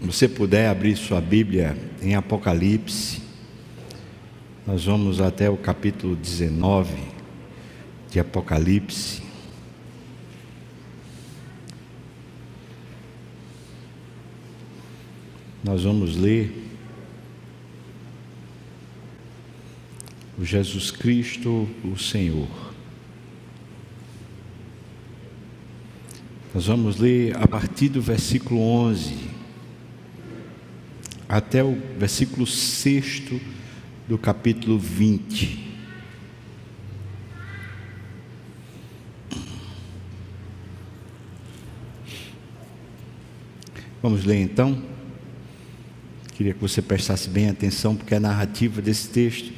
você puder abrir sua Bíblia em Apocalipse, nós vamos até o capítulo 19 de Apocalipse. Nós vamos ler o Jesus Cristo, o Senhor. Nós vamos ler a partir do versículo 11 até o versículo 6 do capítulo 20. Vamos ler então? Queria que você prestasse bem atenção, porque a narrativa desse texto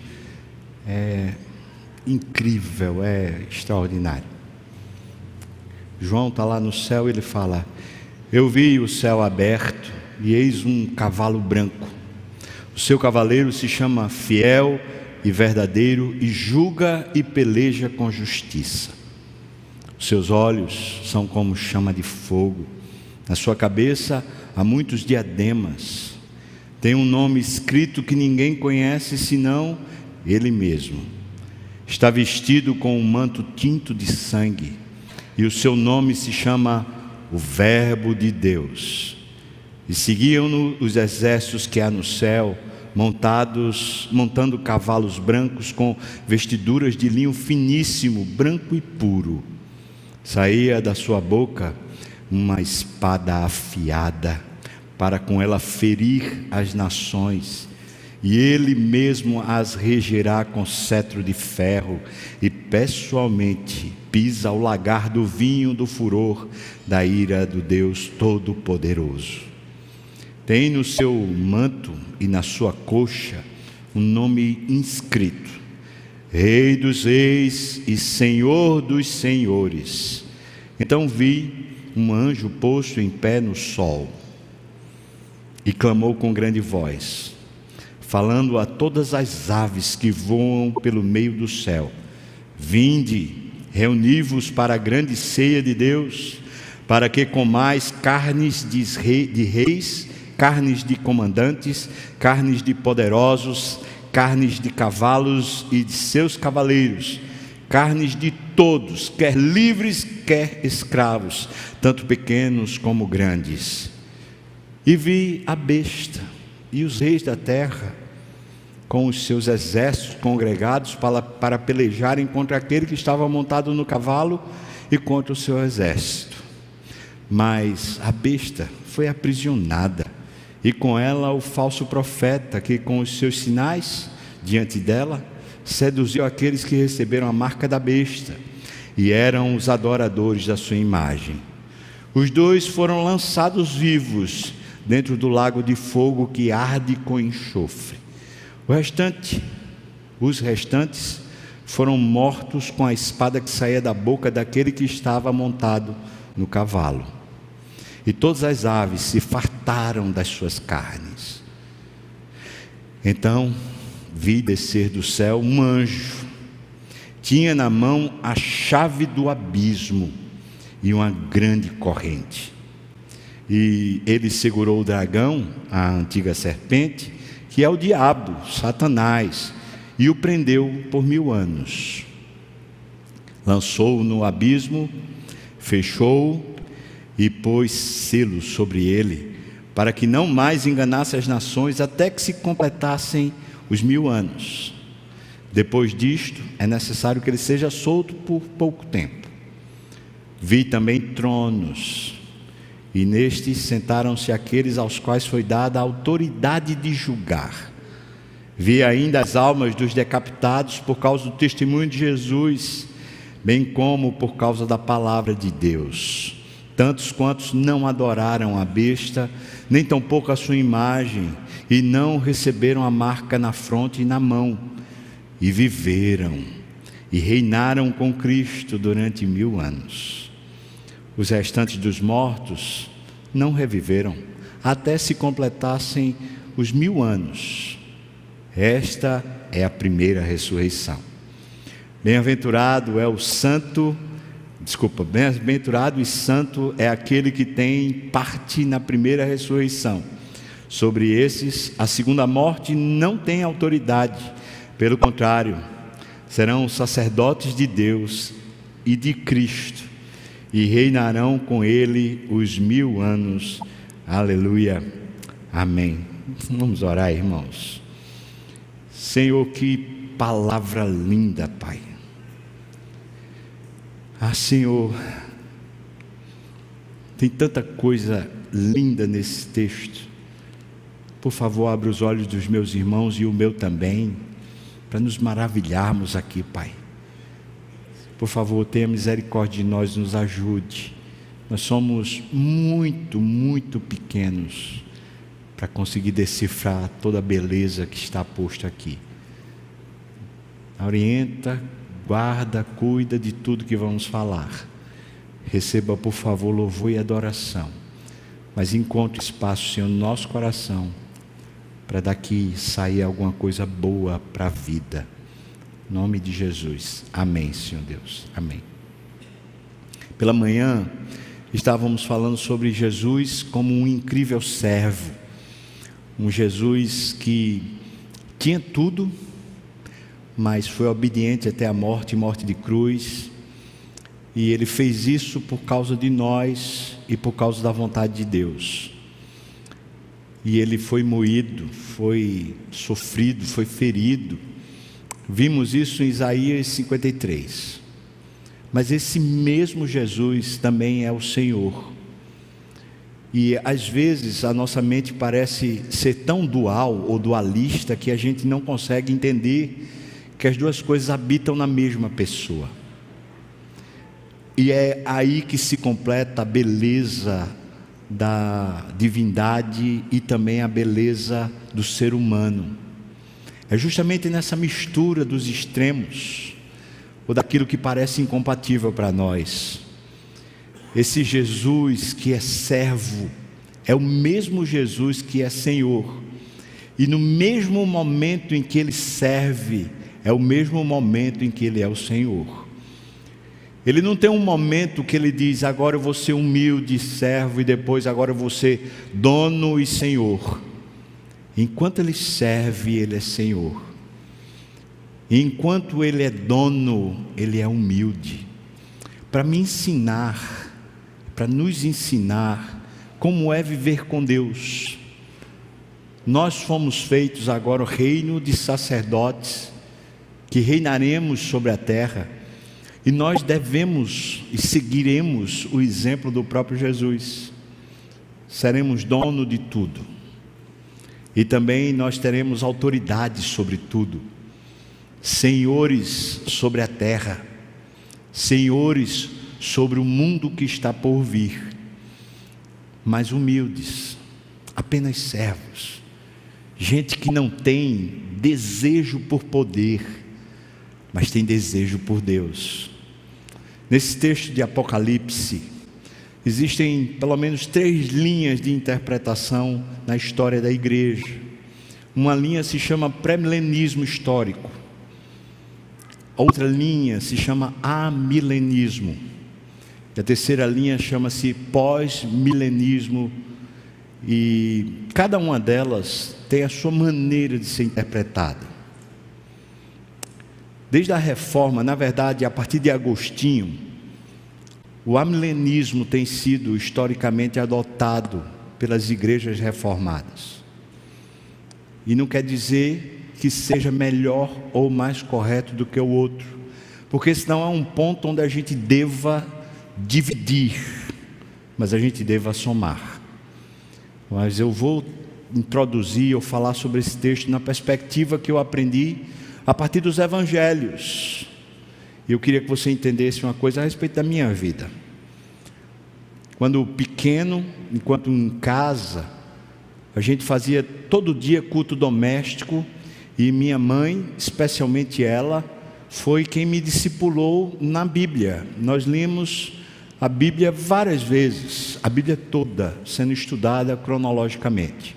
é incrível, é extraordinário. João está lá no céu e ele fala: Eu vi o céu aberto e eis um cavalo branco. O seu cavaleiro se chama Fiel e Verdadeiro e julga e peleja com justiça. Os seus olhos são como chama de fogo. Na sua cabeça há muitos diademas. Tem um nome escrito que ninguém conhece senão ele mesmo. Está vestido com um manto tinto de sangue, e o seu nome se chama o Verbo de Deus. E seguiam-no os exércitos que há no céu, montados, montando cavalos brancos com vestiduras de linho finíssimo, branco e puro. Saía da sua boca uma espada afiada, para com ela ferir as nações, e ele mesmo as regerá com cetro de ferro, e pessoalmente pisa o lagar do vinho do furor da ira do Deus Todo-Poderoso. Tem no seu manto e na sua coxa um nome inscrito: Rei dos Reis e Senhor dos Senhores. Então vi um anjo posto em pé no sol e clamou com grande voz, falando a todas as aves que voam pelo meio do céu: Vinde, reuni-vos para a grande ceia de Deus, para que comais carnes de reis carnes de comandantes, carnes de poderosos, carnes de cavalos e de seus cavaleiros, carnes de todos, quer livres, quer escravos, tanto pequenos como grandes. E vi a besta e os reis da terra, com os seus exércitos congregados para, para pelejarem contra aquele que estava montado no cavalo e contra o seu exército. Mas a besta foi aprisionada e com ela o falso profeta, que com os seus sinais diante dela, seduziu aqueles que receberam a marca da besta e eram os adoradores da sua imagem. Os dois foram lançados vivos dentro do lago de fogo que arde com enxofre. O restante, os restantes, foram mortos com a espada que saía da boca daquele que estava montado no cavalo e todas as aves se fartaram das suas carnes. Então vi descer do céu um anjo, tinha na mão a chave do abismo e uma grande corrente. E ele segurou o dragão, a antiga serpente, que é o diabo, Satanás, e o prendeu por mil anos. Lançou-o no abismo, fechou-o e pôs selo sobre ele, para que não mais enganasse as nações até que se completassem os mil anos. Depois disto, é necessário que ele seja solto por pouco tempo. Vi também tronos, e nestes sentaram-se aqueles aos quais foi dada a autoridade de julgar. Vi ainda as almas dos decapitados por causa do testemunho de Jesus, bem como por causa da palavra de Deus tantos quantos não adoraram a besta, nem tampouco a sua imagem, e não receberam a marca na fronte e na mão, e viveram e reinaram com Cristo durante mil anos. Os restantes dos mortos não reviveram, até se completassem os mil anos. Esta é a primeira ressurreição. Bem-aventurado é o santo desculpa, bem-aventurado e santo é aquele que tem parte na primeira ressurreição. Sobre esses, a segunda morte não tem autoridade, pelo contrário, serão sacerdotes de Deus e de Cristo, e reinarão com ele os mil anos. Aleluia. Amém. Vamos orar, irmãos. Senhor, que palavra linda, Pai. Ah, Senhor, tem tanta coisa linda nesse texto. Por favor, abra os olhos dos meus irmãos e o meu também, para nos maravilharmos aqui, Pai. Por favor, tenha misericórdia de nós, nos ajude. Nós somos muito, muito pequenos para conseguir decifrar toda a beleza que está posta aqui. Orienta, guarda, cuida de tudo que vamos falar. Receba, por favor, louvor e adoração. Mas encontre espaço, Senhor, no nosso coração, para daqui sair alguma coisa boa para a vida. Em nome de Jesus. Amém, Senhor Deus. Amém. Pela manhã, estávamos falando sobre Jesus como um incrível servo um Jesus que tinha tudo, mas foi obediente até a morte morte de cruz. E ele fez isso por causa de nós e por causa da vontade de Deus. E ele foi moído, foi sofrido, foi ferido. Vimos isso em Isaías 53. Mas esse mesmo Jesus também é o Senhor. E às vezes a nossa mente parece ser tão dual ou dualista que a gente não consegue entender que as duas coisas habitam na mesma pessoa. E é aí que se completa a beleza da divindade e também a beleza do ser humano. É justamente nessa mistura dos extremos, ou daquilo que parece incompatível para nós, esse Jesus que é servo, é o mesmo Jesus que é Senhor. E no mesmo momento em que ele serve, é o mesmo momento em que ele é o Senhor. Ele não tem um momento que ele diz, agora eu vou ser humilde servo e depois agora eu vou ser dono e senhor. Enquanto ele serve, ele é senhor. enquanto ele é dono, ele é humilde. Para me ensinar para nos ensinar como é viver com Deus. Nós fomos feitos agora o reino de sacerdotes que reinaremos sobre a terra e nós devemos e seguiremos o exemplo do próprio Jesus. Seremos dono de tudo. E também nós teremos autoridade sobre tudo. Senhores sobre a terra. Senhores sobre o mundo que está por vir, mas humildes, apenas servos, gente que não tem desejo por poder, mas tem desejo por Deus. Nesse texto de Apocalipse, existem pelo menos três linhas de interpretação na história da igreja. Uma linha se chama pré-milenismo histórico. Outra linha se chama amilenismo. E a terceira linha chama-se pós-milenismo, e cada uma delas tem a sua maneira de ser interpretada. Desde a reforma, na verdade, a partir de Agostinho, o amilenismo tem sido historicamente adotado pelas igrejas reformadas. E não quer dizer que seja melhor ou mais correto do que o outro, porque senão é um ponto onde a gente deva dividir, mas a gente deva somar. Mas eu vou introduzir ou falar sobre esse texto na perspectiva que eu aprendi a partir dos evangelhos. Eu queria que você entendesse uma coisa a respeito da minha vida. Quando pequeno, enquanto em casa, a gente fazia todo dia culto doméstico e minha mãe, especialmente ela, foi quem me discipulou na Bíblia. Nós lemos a Bíblia várias vezes, a Bíblia toda sendo estudada cronologicamente.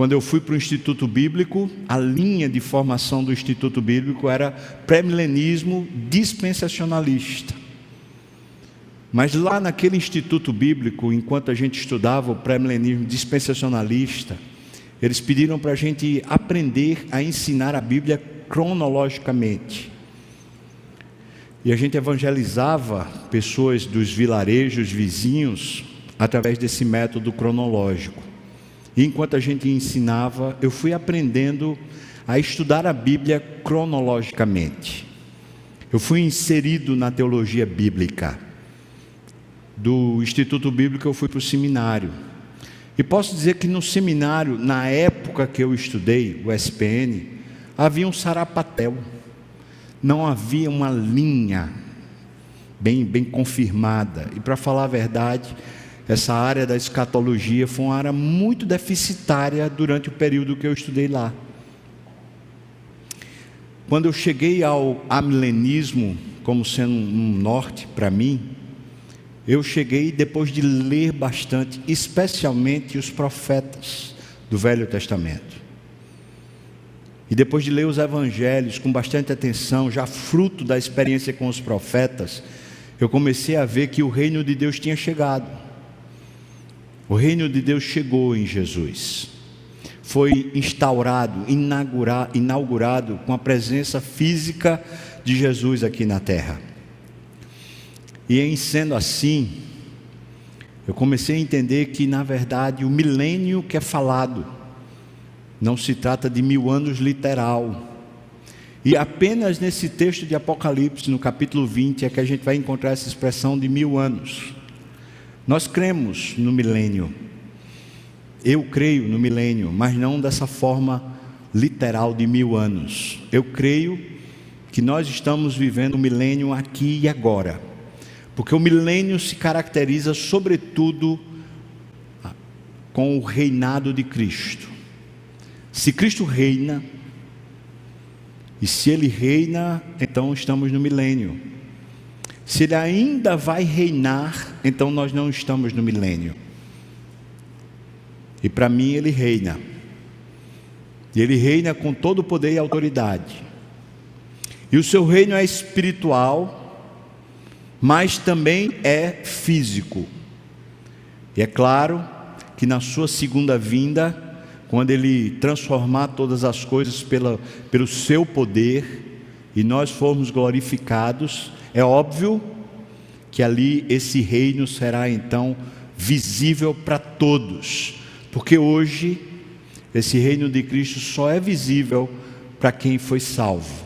Quando eu fui para o Instituto Bíblico, a linha de formação do Instituto Bíblico era pré-milenismo dispensacionalista. Mas lá naquele instituto bíblico, enquanto a gente estudava o pré-milenismo dispensacionalista, eles pediram para a gente aprender a ensinar a Bíblia cronologicamente. E a gente evangelizava pessoas dos vilarejos vizinhos através desse método cronológico. E enquanto a gente ensinava, eu fui aprendendo a estudar a Bíblia cronologicamente. Eu fui inserido na teologia bíblica. Do Instituto Bíblico eu fui para o seminário. E posso dizer que no seminário, na época que eu estudei, o SPN, havia um sarapatel. Não havia uma linha bem, bem confirmada. E para falar a verdade, essa área da escatologia foi uma área muito deficitária durante o período que eu estudei lá. Quando eu cheguei ao amilenismo como sendo um norte para mim, eu cheguei depois de ler bastante, especialmente os profetas do Velho Testamento. E depois de ler os evangelhos com bastante atenção, já fruto da experiência com os profetas, eu comecei a ver que o reino de Deus tinha chegado. O reino de Deus chegou em Jesus. Foi instaurado, inaugurado, com a presença física de Jesus aqui na terra. E em sendo assim, eu comecei a entender que, na verdade, o milênio que é falado não se trata de mil anos literal. E apenas nesse texto de Apocalipse, no capítulo 20, é que a gente vai encontrar essa expressão de mil anos. Nós cremos no milênio. Eu creio no milênio, mas não dessa forma literal de mil anos. Eu creio que nós estamos vivendo o milênio aqui e agora, porque o milênio se caracteriza, sobretudo, com o reinado de Cristo. Se Cristo reina, e se Ele reina, então estamos no milênio. Se ele ainda vai reinar, então nós não estamos no milênio. E para mim ele reina. E ele reina com todo o poder e autoridade. E o seu reino é espiritual, mas também é físico. E é claro que na sua segunda vinda, quando ele transformar todas as coisas pela, pelo seu poder, e nós formos glorificados, é óbvio que ali esse reino será então visível para todos, porque hoje esse reino de Cristo só é visível para quem foi salvo,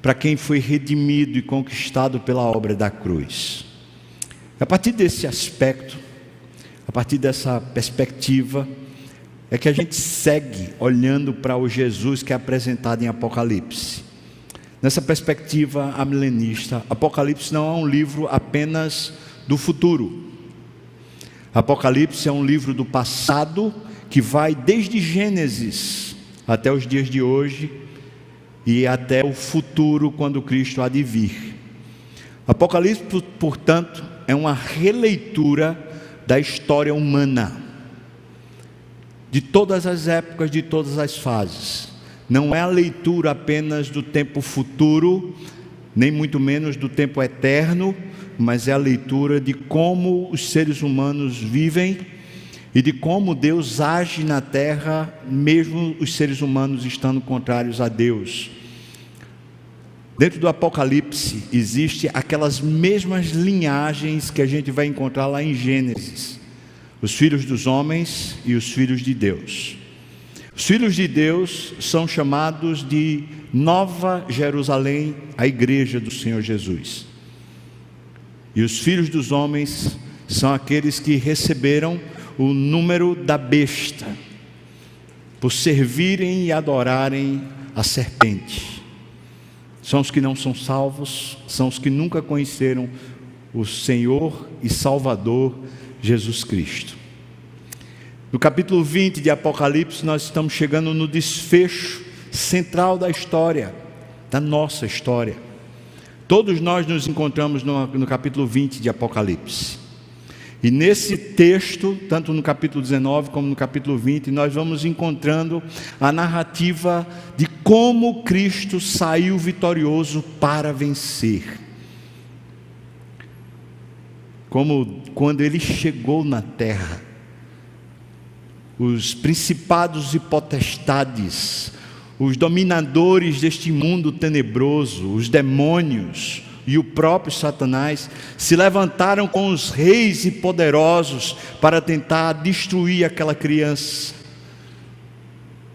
para quem foi redimido e conquistado pela obra da cruz. A partir desse aspecto, a partir dessa perspectiva, é que a gente segue olhando para o Jesus que é apresentado em Apocalipse. Nessa perspectiva amilenista, Apocalipse não é um livro apenas do futuro. Apocalipse é um livro do passado que vai desde Gênesis até os dias de hoje e até o futuro quando Cristo há de vir. Apocalipse, portanto, é uma releitura da história humana, de todas as épocas, de todas as fases não é a leitura apenas do tempo futuro, nem muito menos do tempo eterno, mas é a leitura de como os seres humanos vivem e de como Deus age na terra, mesmo os seres humanos estando contrários a Deus. Dentro do Apocalipse existe aquelas mesmas linhagens que a gente vai encontrar lá em Gênesis: os filhos dos homens e os filhos de Deus. Os filhos de Deus são chamados de Nova Jerusalém, a igreja do Senhor Jesus. E os filhos dos homens são aqueles que receberam o número da besta, por servirem e adorarem a serpente. São os que não são salvos, são os que nunca conheceram o Senhor e Salvador Jesus Cristo. No capítulo 20 de Apocalipse, nós estamos chegando no desfecho central da história, da nossa história. Todos nós nos encontramos no, no capítulo 20 de Apocalipse. E nesse texto, tanto no capítulo 19 como no capítulo 20, nós vamos encontrando a narrativa de como Cristo saiu vitorioso para vencer. como quando ele chegou na terra, os principados e potestades, os dominadores deste mundo tenebroso, os demônios e o próprio Satanás se levantaram com os reis e poderosos para tentar destruir aquela criança.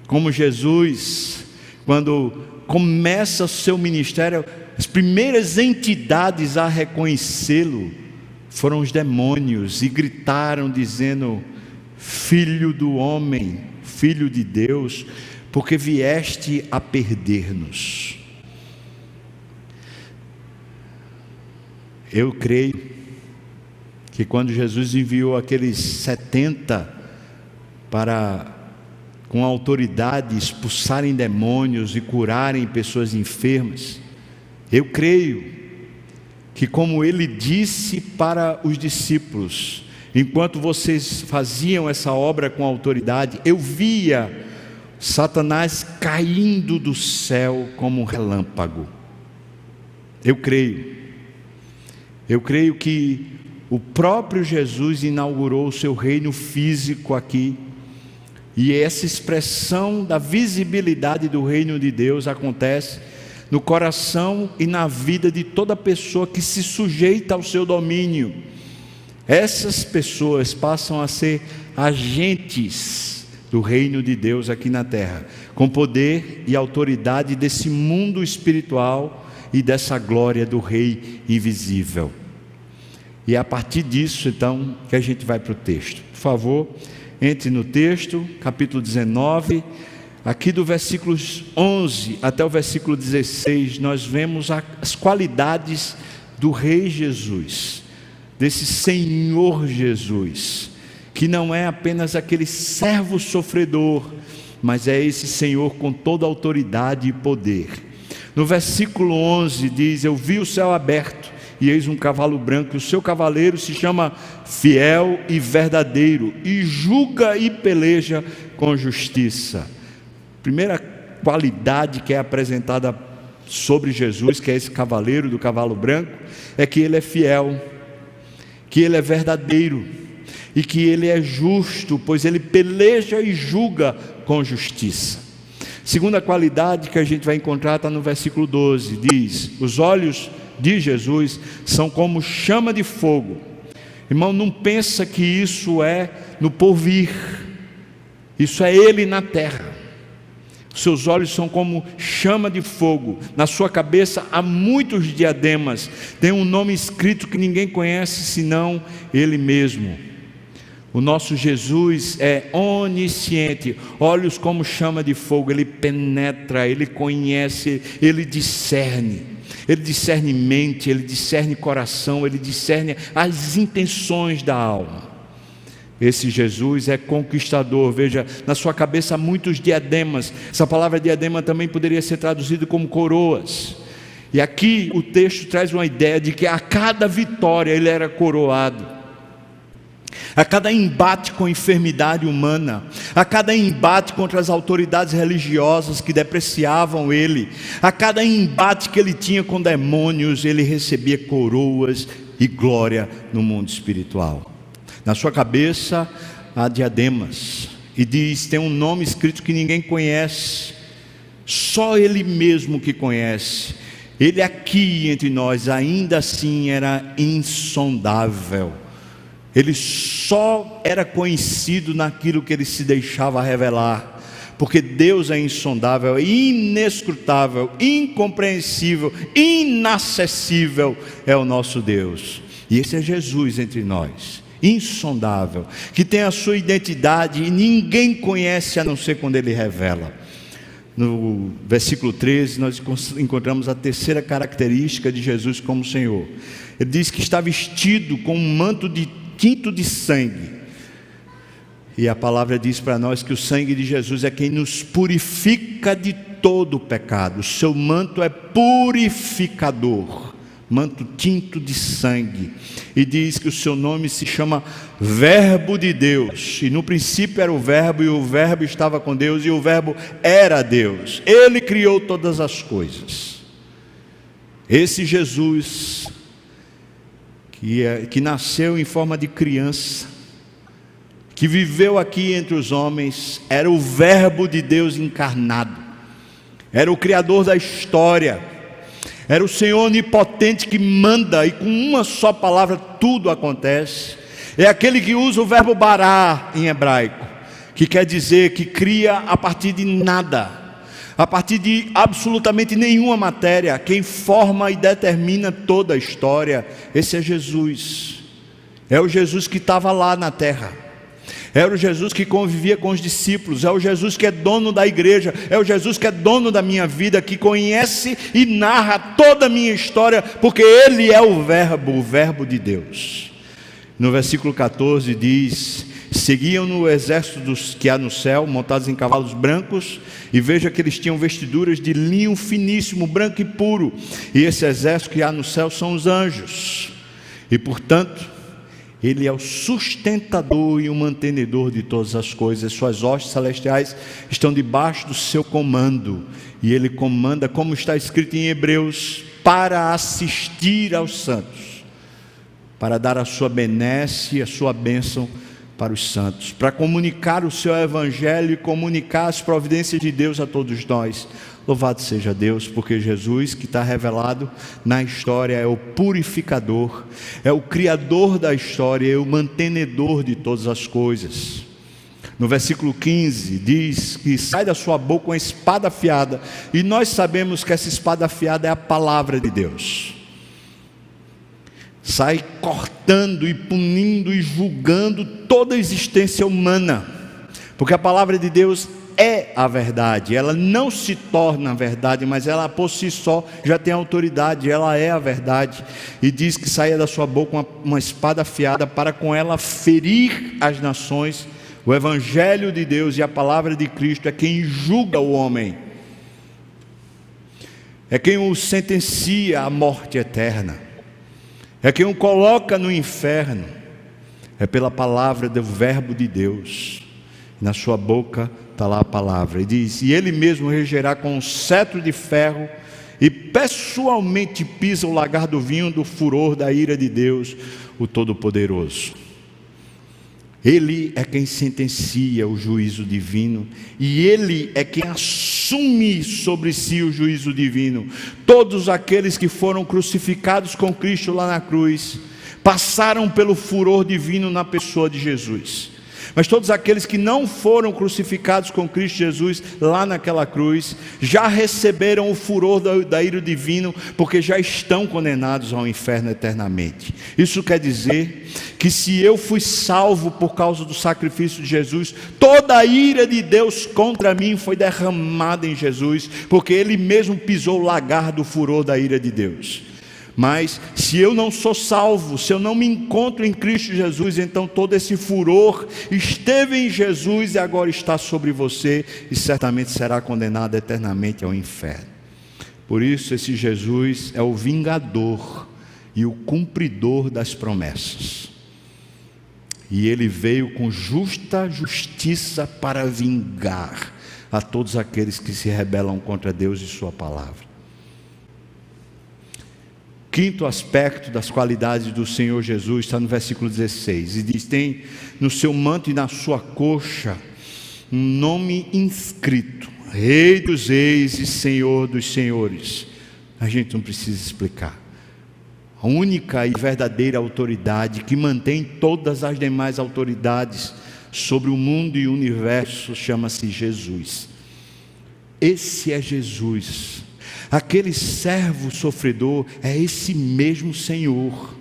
Como Jesus, quando começa o seu ministério, as primeiras entidades a reconhecê-lo foram os demônios e gritaram dizendo: Filho do homem, filho de Deus, porque vieste a perder-nos. Eu creio que quando Jesus enviou aqueles 70 para com autoridade expulsarem demônios e curarem pessoas enfermas, eu creio que, como ele disse para os discípulos, enquanto vocês faziam essa obra com autoridade, eu via Satanás caindo do céu como um relâmpago. Eu creio. Eu creio que o próprio Jesus inaugurou o seu reino físico aqui. E essa expressão da visibilidade do reino de Deus acontece no coração e na vida de toda pessoa que se sujeita ao seu domínio. Essas pessoas passam a ser agentes do reino de Deus aqui na terra, com poder e autoridade desse mundo espiritual e dessa glória do Rei invisível. E é a partir disso, então, que a gente vai para o texto. Por favor, entre no texto, capítulo 19, aqui do versículo 11 até o versículo 16, nós vemos as qualidades do Rei Jesus, desse Senhor Jesus que não é apenas aquele servo sofredor, mas é esse Senhor com toda autoridade e poder. No versículo 11 diz: Eu vi o céu aberto e eis um cavalo branco, e o seu cavaleiro se chama Fiel e Verdadeiro, e julga e peleja com justiça. Primeira qualidade que é apresentada sobre Jesus, que é esse cavaleiro do cavalo branco, é que ele é fiel, que ele é verdadeiro e que ele é justo, pois ele peleja e julga com justiça. Segunda qualidade que a gente vai encontrar está no versículo 12: diz: Os olhos de Jesus são como chama de fogo. Irmão, não pensa que isso é no porvir, isso é Ele na terra. Seus olhos são como chama de fogo, na sua cabeça há muitos diademas, tem um nome escrito que ninguém conhece senão Ele mesmo. O nosso Jesus é onisciente, olhos como chama de fogo, ele penetra, ele conhece, ele discerne. Ele discerne mente, ele discerne coração, ele discerne as intenções da alma. Esse Jesus é conquistador, veja, na sua cabeça há muitos diademas. Essa palavra diadema também poderia ser traduzida como coroas. E aqui o texto traz uma ideia de que a cada vitória ele era coroado a cada embate com a enfermidade humana, a cada embate contra as autoridades religiosas que depreciavam ele, a cada embate que ele tinha com demônios, ele recebia coroas e glória no mundo espiritual. Na sua cabeça há diademas, e diz: tem um nome escrito que ninguém conhece, só ele mesmo que conhece. Ele aqui entre nós ainda assim era insondável. Ele só era conhecido naquilo que ele se deixava revelar, porque Deus é insondável, inescrutável, incompreensível, inacessível é o nosso Deus. E esse é Jesus entre nós, insondável, que tem a sua identidade e ninguém conhece a não ser quando ele revela. No versículo 13, nós encontramos a terceira característica de Jesus como Senhor. Ele diz que está vestido com um manto de tinto de sangue. E a palavra diz para nós que o sangue de Jesus é quem nos purifica de todo o pecado. O seu manto é purificador, manto tinto de sangue. E diz que o seu nome se chama Verbo de Deus. E no princípio era o Verbo, e o Verbo estava com Deus, e o Verbo era Deus. Ele criou todas as coisas. Esse Jesus que, é, que nasceu em forma de criança, que viveu aqui entre os homens, era o Verbo de Deus encarnado, era o Criador da história, era o Senhor onipotente que manda e com uma só palavra tudo acontece. É aquele que usa o verbo bará em hebraico, que quer dizer que cria a partir de nada, a partir de absolutamente nenhuma matéria, quem forma e determina toda a história. Esse é Jesus, é o Jesus que estava lá na terra. Era o Jesus que convivia com os discípulos, é o Jesus que é dono da igreja, é o Jesus que é dono da minha vida, que conhece e narra toda a minha história, porque Ele é o Verbo, o Verbo de Deus. No versículo 14 diz: Seguiam no exército dos que há no céu, montados em cavalos brancos, e veja que eles tinham vestiduras de linho finíssimo, branco e puro, e esse exército que há no céu são os anjos, e portanto, ele é o sustentador e o mantenedor de todas as coisas. Suas hostes celestiais estão debaixo do seu comando. E ele comanda, como está escrito em Hebreus, para assistir aos santos, para dar a sua benesse e a sua bênção para os santos, para comunicar o seu evangelho e comunicar as providências de Deus a todos nós. Louvado seja Deus, porque Jesus, que está revelado na história, é o purificador, é o criador da história, é o mantenedor de todas as coisas. No versículo 15 diz que sai da sua boca uma espada afiada, e nós sabemos que essa espada afiada é a palavra de Deus. Sai cortando e punindo e julgando toda a existência humana, porque a palavra de Deus é a verdade, ela não se torna a verdade, mas ela por si só já tem autoridade, ela é a verdade, e diz que saia da sua boca uma, uma espada afiada para com ela ferir as nações. O Evangelho de Deus e a palavra de Cristo é quem julga o homem, é quem o sentencia à morte eterna, é quem o coloca no inferno, é pela palavra do Verbo de Deus, na sua boca está lá a palavra, e diz: E ele mesmo regerá com um cetro de ferro, e pessoalmente pisa o lagar do vinho do furor da ira de Deus, o Todo-Poderoso. Ele é quem sentencia o juízo divino, e ele é quem assume sobre si o juízo divino. Todos aqueles que foram crucificados com Cristo lá na cruz, passaram pelo furor divino na pessoa de Jesus. Mas todos aqueles que não foram crucificados com Cristo Jesus lá naquela cruz, já receberam o furor da, da ira divino, porque já estão condenados ao inferno eternamente. Isso quer dizer que se eu fui salvo por causa do sacrifício de Jesus, toda a ira de Deus contra mim foi derramada em Jesus, porque Ele mesmo pisou o lagar do furor da ira de Deus. Mas se eu não sou salvo, se eu não me encontro em Cristo Jesus, então todo esse furor esteve em Jesus e agora está sobre você e certamente será condenado eternamente ao inferno. Por isso, esse Jesus é o vingador e o cumpridor das promessas. E ele veio com justa justiça para vingar a todos aqueles que se rebelam contra Deus e Sua palavra. Quinto aspecto das qualidades do Senhor Jesus está no versículo 16 e diz: Tem no seu manto e na sua coxa um nome inscrito: Rei dos Reis e Senhor dos Senhores. A gente não precisa explicar. A única e verdadeira autoridade que mantém todas as demais autoridades sobre o mundo e o universo chama-se Jesus. Esse é Jesus Aquele servo sofredor é esse mesmo Senhor.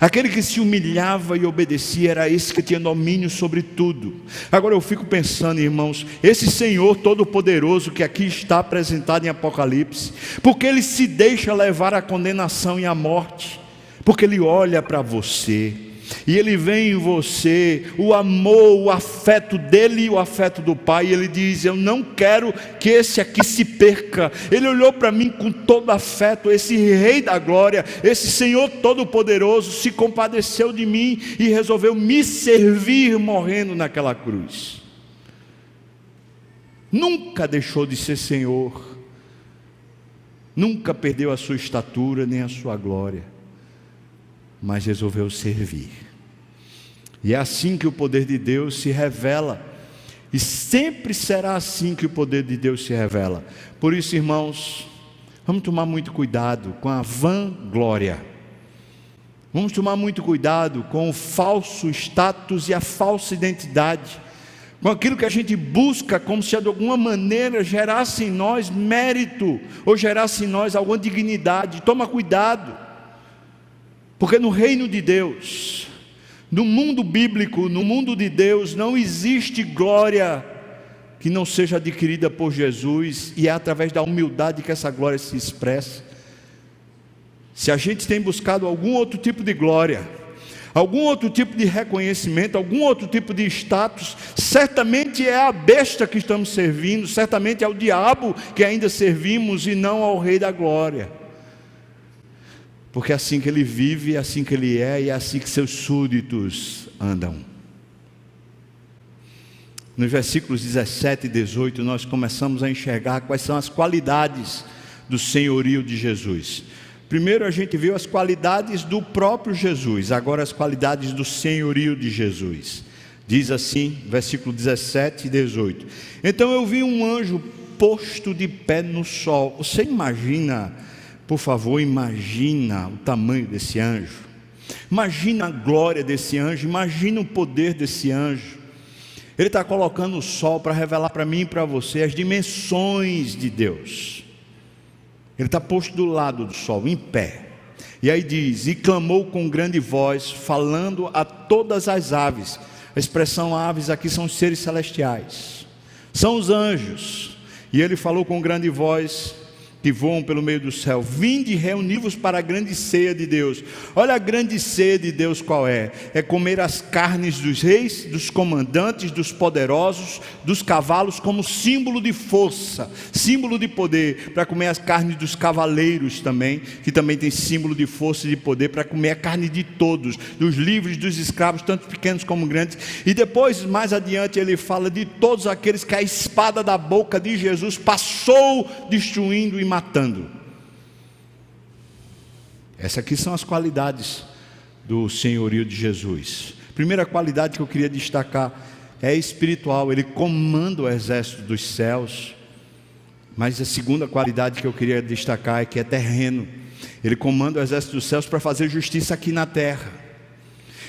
Aquele que se humilhava e obedecia era esse que tinha domínio sobre tudo. Agora eu fico pensando, irmãos, esse Senhor Todo-Poderoso que aqui está apresentado em Apocalipse, porque ele se deixa levar à condenação e à morte, porque ele olha para você e ele vê em você o amor, o afeto dele e o afeto do pai, e ele diz: Eu não quero que esse aqui se perca. Ele olhou para mim com todo afeto, esse Rei da Glória, esse Senhor Todo-Poderoso, se compadeceu de mim e resolveu me servir morrendo naquela cruz. Nunca deixou de ser Senhor, nunca perdeu a sua estatura nem a sua glória mas resolveu servir. E é assim que o poder de Deus se revela. E sempre será assim que o poder de Deus se revela. Por isso, irmãos, vamos tomar muito cuidado com a vanglória. Vamos tomar muito cuidado com o falso status e a falsa identidade com aquilo que a gente busca como se de alguma maneira gerasse em nós mérito ou gerasse em nós alguma dignidade. Toma cuidado, porque no reino de Deus, no mundo bíblico, no mundo de Deus, não existe glória que não seja adquirida por Jesus e é através da humildade que essa glória se expressa. Se a gente tem buscado algum outro tipo de glória, algum outro tipo de reconhecimento, algum outro tipo de status, certamente é a besta que estamos servindo, certamente é o diabo que ainda servimos e não ao Rei da Glória. Porque é assim que ele vive, é assim que ele é e é assim que seus súditos andam. Nos versículos 17 e 18, nós começamos a enxergar quais são as qualidades do senhorio de Jesus. Primeiro a gente viu as qualidades do próprio Jesus, agora as qualidades do senhorio de Jesus. Diz assim, versículo 17 e 18: Então eu vi um anjo posto de pé no sol. Você imagina, por favor, imagina o tamanho desse anjo. Imagina a glória desse anjo, imagina o poder desse anjo. Ele está colocando o sol para revelar para mim e para você as dimensões de Deus. Ele está posto do lado do sol, em pé. E aí diz: E clamou com grande voz, falando a todas as aves. A expressão aves aqui são os seres celestiais, são os anjos. E ele falou com grande voz, que voam pelo meio do céu. Vinde reuni-vos para a grande ceia de Deus. Olha a grande ceia de Deus qual é? É comer as carnes dos reis, dos comandantes, dos poderosos, dos cavalos, como símbolo de força, símbolo de poder. Para comer as carnes dos cavaleiros também, que também tem símbolo de força e de poder. Para comer a carne de todos, dos livres, dos escravos, tanto pequenos como grandes. E depois, mais adiante, ele fala de todos aqueles que a espada da boca de Jesus passou destruindo e matando. Essas aqui são as qualidades do senhorio de Jesus. Primeira qualidade que eu queria destacar é espiritual, ele comanda o exército dos céus. Mas a segunda qualidade que eu queria destacar é que é terreno. Ele comanda o exército dos céus para fazer justiça aqui na terra.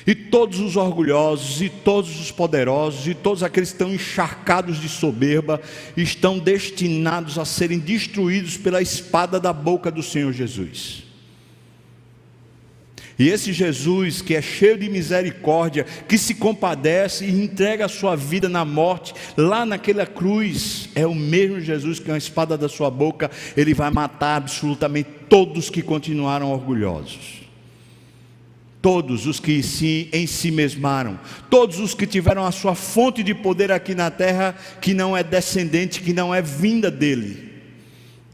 E todos os orgulhosos, e todos os poderosos, e todos aqueles que estão encharcados de soberba, estão destinados a serem destruídos pela espada da boca do Senhor Jesus. E esse Jesus que é cheio de misericórdia, que se compadece e entrega a sua vida na morte, lá naquela cruz, é o mesmo Jesus que com a espada da sua boca, ele vai matar absolutamente todos que continuaram orgulhosos todos os que se em si mesmaram, todos os que tiveram a sua fonte de poder aqui na terra, que não é descendente, que não é vinda dele,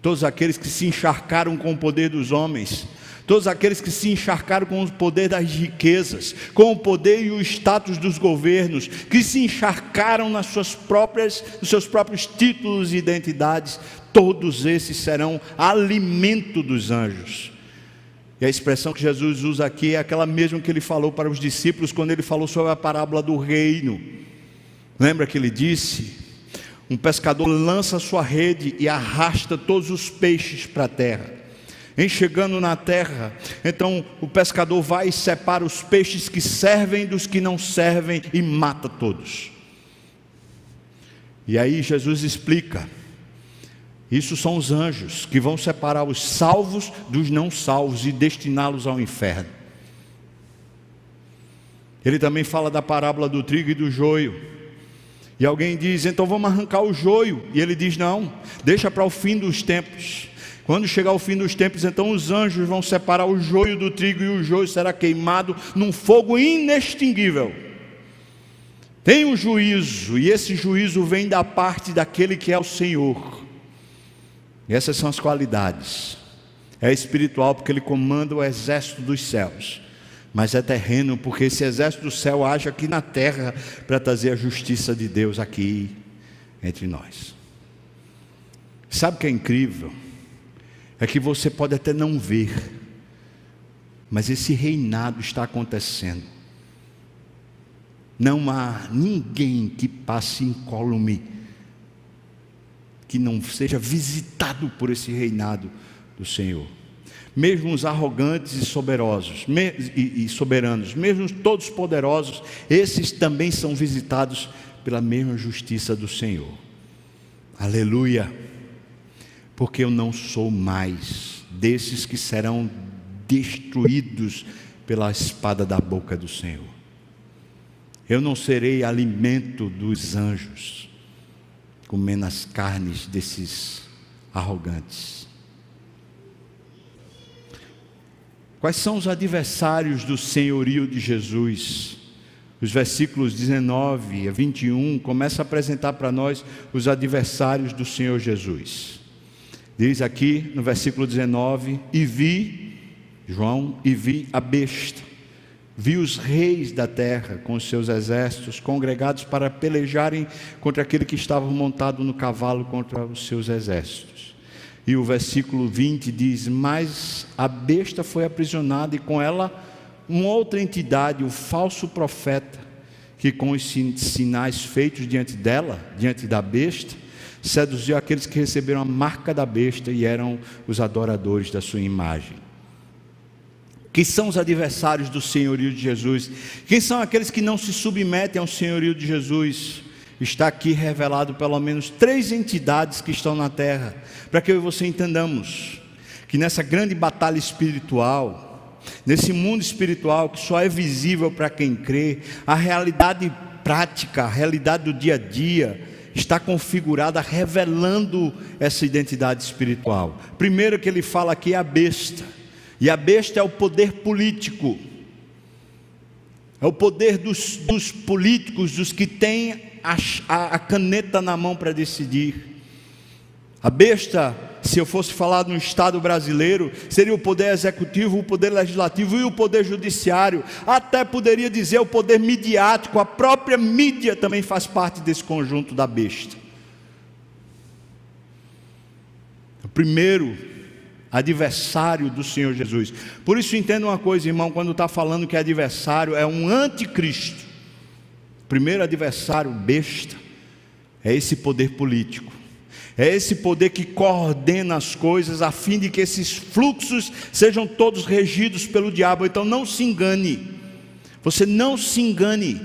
todos aqueles que se encharcaram com o poder dos homens, todos aqueles que se encharcaram com o poder das riquezas, com o poder e o status dos governos, que se encharcaram nas suas próprias, nos seus próprios títulos e identidades, todos esses serão alimento dos anjos. E a expressão que Jesus usa aqui é aquela mesma que ele falou para os discípulos quando ele falou sobre a parábola do reino. Lembra que ele disse: Um pescador lança sua rede e arrasta todos os peixes para a terra. Em chegando na terra, então o pescador vai e separa os peixes que servem dos que não servem e mata todos. E aí Jesus explica isso são os anjos que vão separar os salvos dos não salvos e destiná-los ao inferno. Ele também fala da parábola do trigo e do joio. E alguém diz, então vamos arrancar o joio. E ele diz, não, deixa para o fim dos tempos. Quando chegar o fim dos tempos, então os anjos vão separar o joio do trigo e o joio será queimado num fogo inextinguível. Tem um juízo, e esse juízo vem da parte daquele que é o Senhor. E essas são as qualidades. É espiritual porque ele comanda o exército dos céus, mas é terreno porque esse exército do céu age aqui na terra para trazer a justiça de Deus aqui entre nós. Sabe o que é incrível? É que você pode até não ver, Mas esse reinado está acontecendo. Não há ninguém que passe incólume, que não seja visitado por esse reinado do Senhor. Mesmo os arrogantes e soberanos, e soberanos, mesmo todos poderosos, esses também são visitados pela mesma justiça do Senhor. Aleluia! Porque eu não sou mais desses que serão destruídos pela espada da boca do Senhor. Eu não serei alimento dos anjos, comendo as carnes desses arrogantes. Quais são os adversários do senhorio de Jesus? Os versículos 19 a 21 começam a apresentar para nós os adversários do Senhor Jesus. Diz aqui no versículo 19: E vi, João, e vi a besta, vi os reis da terra com os seus exércitos congregados para pelejarem contra aquele que estava montado no cavalo contra os seus exércitos. E o versículo 20 diz: Mas a besta foi aprisionada e com ela uma outra entidade, o falso profeta, que com os sinais feitos diante dela, diante da besta, seduziu aqueles que receberam a marca da besta e eram os adoradores da sua imagem. Quem são os adversários do senhorio de Jesus? Quem são aqueles que não se submetem ao senhorio de Jesus? Está aqui revelado pelo menos três entidades que estão na terra, para que eu e você entendamos que nessa grande batalha espiritual, nesse mundo espiritual que só é visível para quem crê, a realidade prática, a realidade do dia a dia, está configurada revelando essa identidade espiritual. Primeiro que ele fala aqui é a besta, e a besta é o poder político, é o poder dos, dos políticos, dos que têm a, a, a caneta na mão para decidir. A besta se eu fosse falar no Estado brasileiro, seria o poder executivo, o poder legislativo e o poder judiciário. Até poderia dizer o poder midiático, a própria mídia também faz parte desse conjunto da besta. O primeiro adversário do Senhor Jesus. Por isso entenda uma coisa, irmão, quando está falando que adversário é um anticristo. Primeiro adversário besta é esse poder político. É esse poder que coordena as coisas a fim de que esses fluxos sejam todos regidos pelo diabo. Então não se engane. Você não se engane.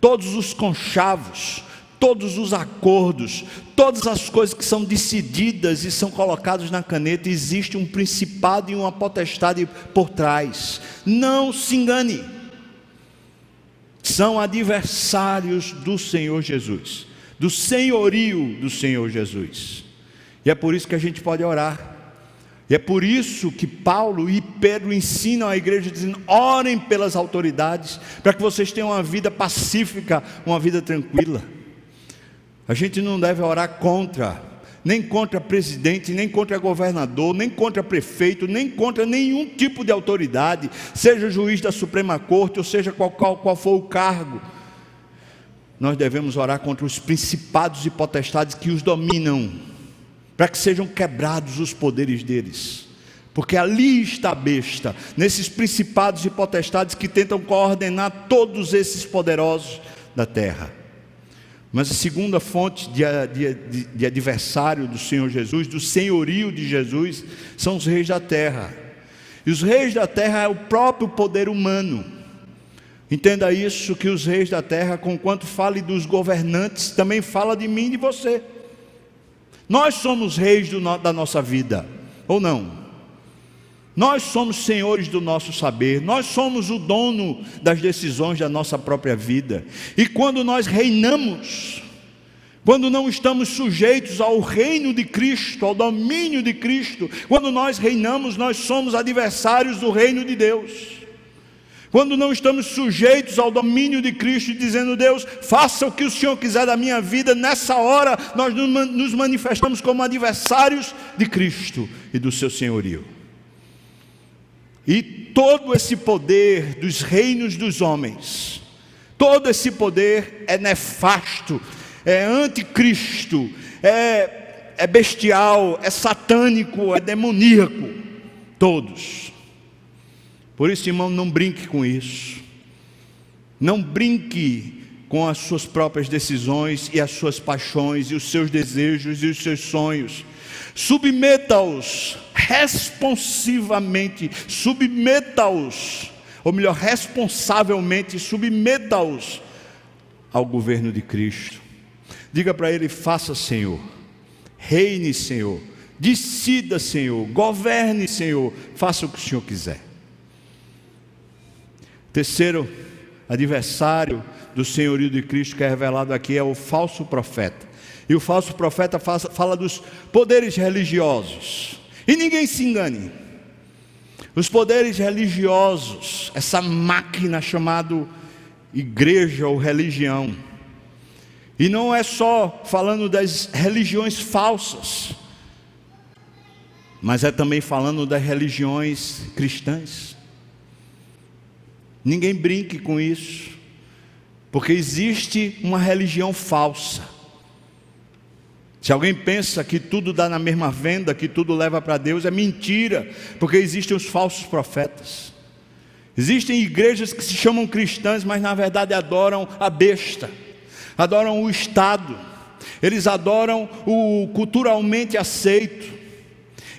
Todos os conchavos, todos os acordos, todas as coisas que são decididas e são colocadas na caneta, existe um principado e uma potestade por trás. Não se engane. São adversários do Senhor Jesus do senhorio do Senhor Jesus. E é por isso que a gente pode orar. E é por isso que Paulo e Pedro ensinam a igreja dizendo: orem pelas autoridades, para que vocês tenham uma vida pacífica, uma vida tranquila. A gente não deve orar contra, nem contra presidente, nem contra governador, nem contra prefeito, nem contra nenhum tipo de autoridade, seja juiz da Suprema Corte, ou seja qual, qual, qual for o cargo nós devemos orar contra os principados e potestades que os dominam, para que sejam quebrados os poderes deles. Porque ali está a besta, nesses principados e potestades que tentam coordenar todos esses poderosos da terra. Mas a segunda fonte de, de, de, adversário do Senhor Jesus, do senhorio de Jesus, são os reis da terra. E os reis da terra é o próprio poder humano. Entenda isso que os reis da terra, conquanto fale dos governantes, também fala de mim e de você. Nós somos reis do, da nossa vida, ou não? Nós somos senhores do nosso saber, nós somos o dono das decisões da nossa própria vida. E quando nós reinamos, quando não estamos sujeitos ao reino de Cristo, ao domínio de Cristo, quando nós reinamos, nós somos adversários do reino de Deus. Quando não estamos sujeitos ao domínio de Cristo, dizendo, Deus, faça o que o Senhor quiser da minha vida, nessa hora nós nos manifestamos como adversários de Cristo e do seu senhorio. E todo esse poder dos reinos dos homens, todo esse poder é nefasto, é anticristo, é, é bestial, é satânico, é demoníaco. Todos. Por isso, irmão, não brinque com isso. Não brinque com as suas próprias decisões e as suas paixões e os seus desejos e os seus sonhos. Submeta-os responsivamente, submeta-os, ou melhor, responsavelmente, submeta-os ao governo de Cristo. Diga para ele: faça, Senhor, reine, Senhor, decida, Senhor, governe, Senhor, faça o que o Senhor quiser. Terceiro adversário do senhorio de Cristo que é revelado aqui é o falso profeta. E o falso profeta fala dos poderes religiosos. E ninguém se engane. Os poderes religiosos, essa máquina chamada igreja ou religião. E não é só falando das religiões falsas, mas é também falando das religiões cristãs. Ninguém brinque com isso, porque existe uma religião falsa. Se alguém pensa que tudo dá na mesma venda, que tudo leva para Deus, é mentira, porque existem os falsos profetas. Existem igrejas que se chamam cristãs, mas na verdade adoram a besta, adoram o Estado, eles adoram o culturalmente aceito,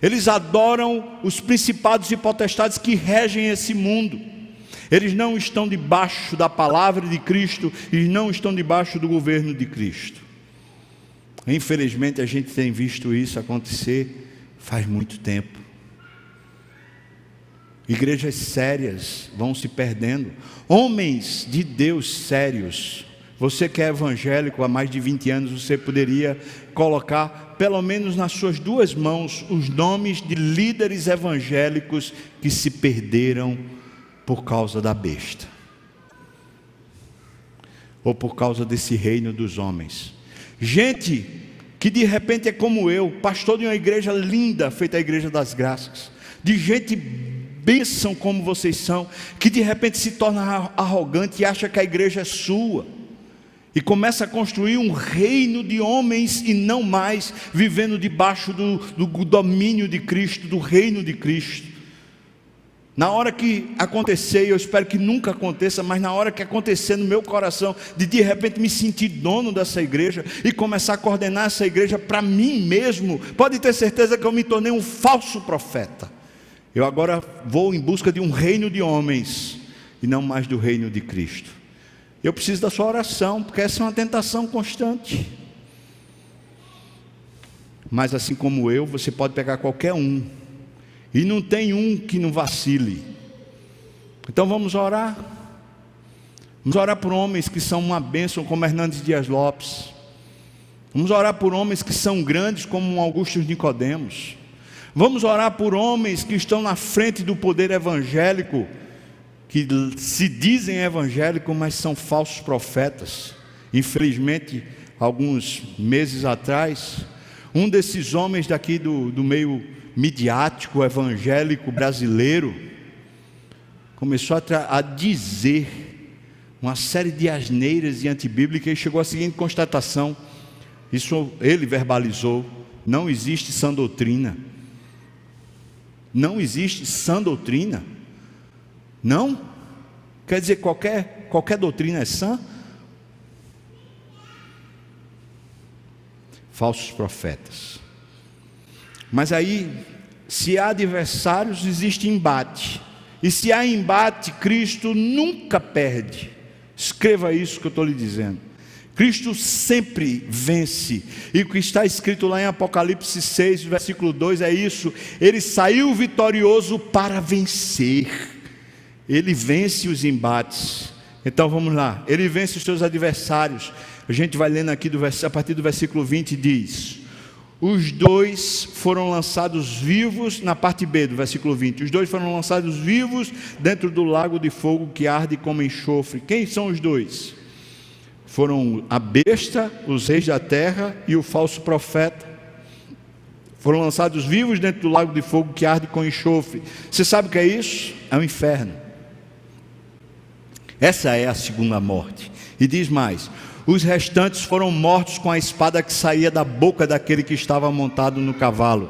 eles adoram os principados e potestades que regem esse mundo. Eles não estão debaixo da palavra de Cristo e não estão debaixo do governo de Cristo. Infelizmente a gente tem visto isso acontecer faz muito tempo. Igrejas sérias vão se perdendo. Homens de Deus sérios. Você que é evangélico há mais de 20 anos, você poderia colocar, pelo menos nas suas duas mãos, os nomes de líderes evangélicos que se perderam por causa da besta, ou por causa desse reino dos homens. Gente que de repente é como eu, pastor de uma igreja linda, feita a igreja das graças, de gente bênção como vocês são, que de repente se torna arrogante e acha que a igreja é sua. E começa a construir um reino de homens e não mais vivendo debaixo do, do domínio de Cristo, do reino de Cristo. Na hora que acontecer, eu espero que nunca aconteça, mas na hora que acontecer no meu coração, de de repente me sentir dono dessa igreja e começar a coordenar essa igreja para mim mesmo, pode ter certeza que eu me tornei um falso profeta. Eu agora vou em busca de um reino de homens e não mais do reino de Cristo. Eu preciso da sua oração, porque essa é uma tentação constante. Mas assim como eu, você pode pegar qualquer um e não tem um que não vacile. Então vamos orar. Vamos orar por homens que são uma bênção, como Hernandes Dias Lopes. Vamos orar por homens que são grandes, como Augusto Nicodemos. Vamos orar por homens que estão na frente do poder evangélico, que se dizem evangélicos, mas são falsos profetas. Infelizmente, alguns meses atrás, um desses homens daqui do, do meio midiático evangélico brasileiro começou a, a dizer uma série de asneiras e antibíblicas e chegou à seguinte constatação: isso ele verbalizou, não existe sã doutrina. Não existe sã doutrina. Não? Quer dizer, qualquer, qualquer doutrina é sã? Falsos profetas. Mas aí, se há adversários, existe embate. E se há embate, Cristo nunca perde. Escreva isso que eu estou lhe dizendo. Cristo sempre vence. E o que está escrito lá em Apocalipse 6, versículo 2 é isso: ele saiu vitorioso para vencer. Ele vence os embates. Então vamos lá. Ele vence os seus adversários. A gente vai lendo aqui do, a partir do versículo 20 diz: os dois foram lançados vivos, na parte B do versículo 20, os dois foram lançados vivos dentro do lago de fogo que arde como enxofre. Quem são os dois? Foram a besta, os reis da terra e o falso profeta. Foram lançados vivos dentro do lago de fogo que arde com enxofre. Você sabe o que é isso? É o inferno. Essa é a segunda morte. E diz mais: os restantes foram mortos com a espada que saía da boca daquele que estava montado no cavalo.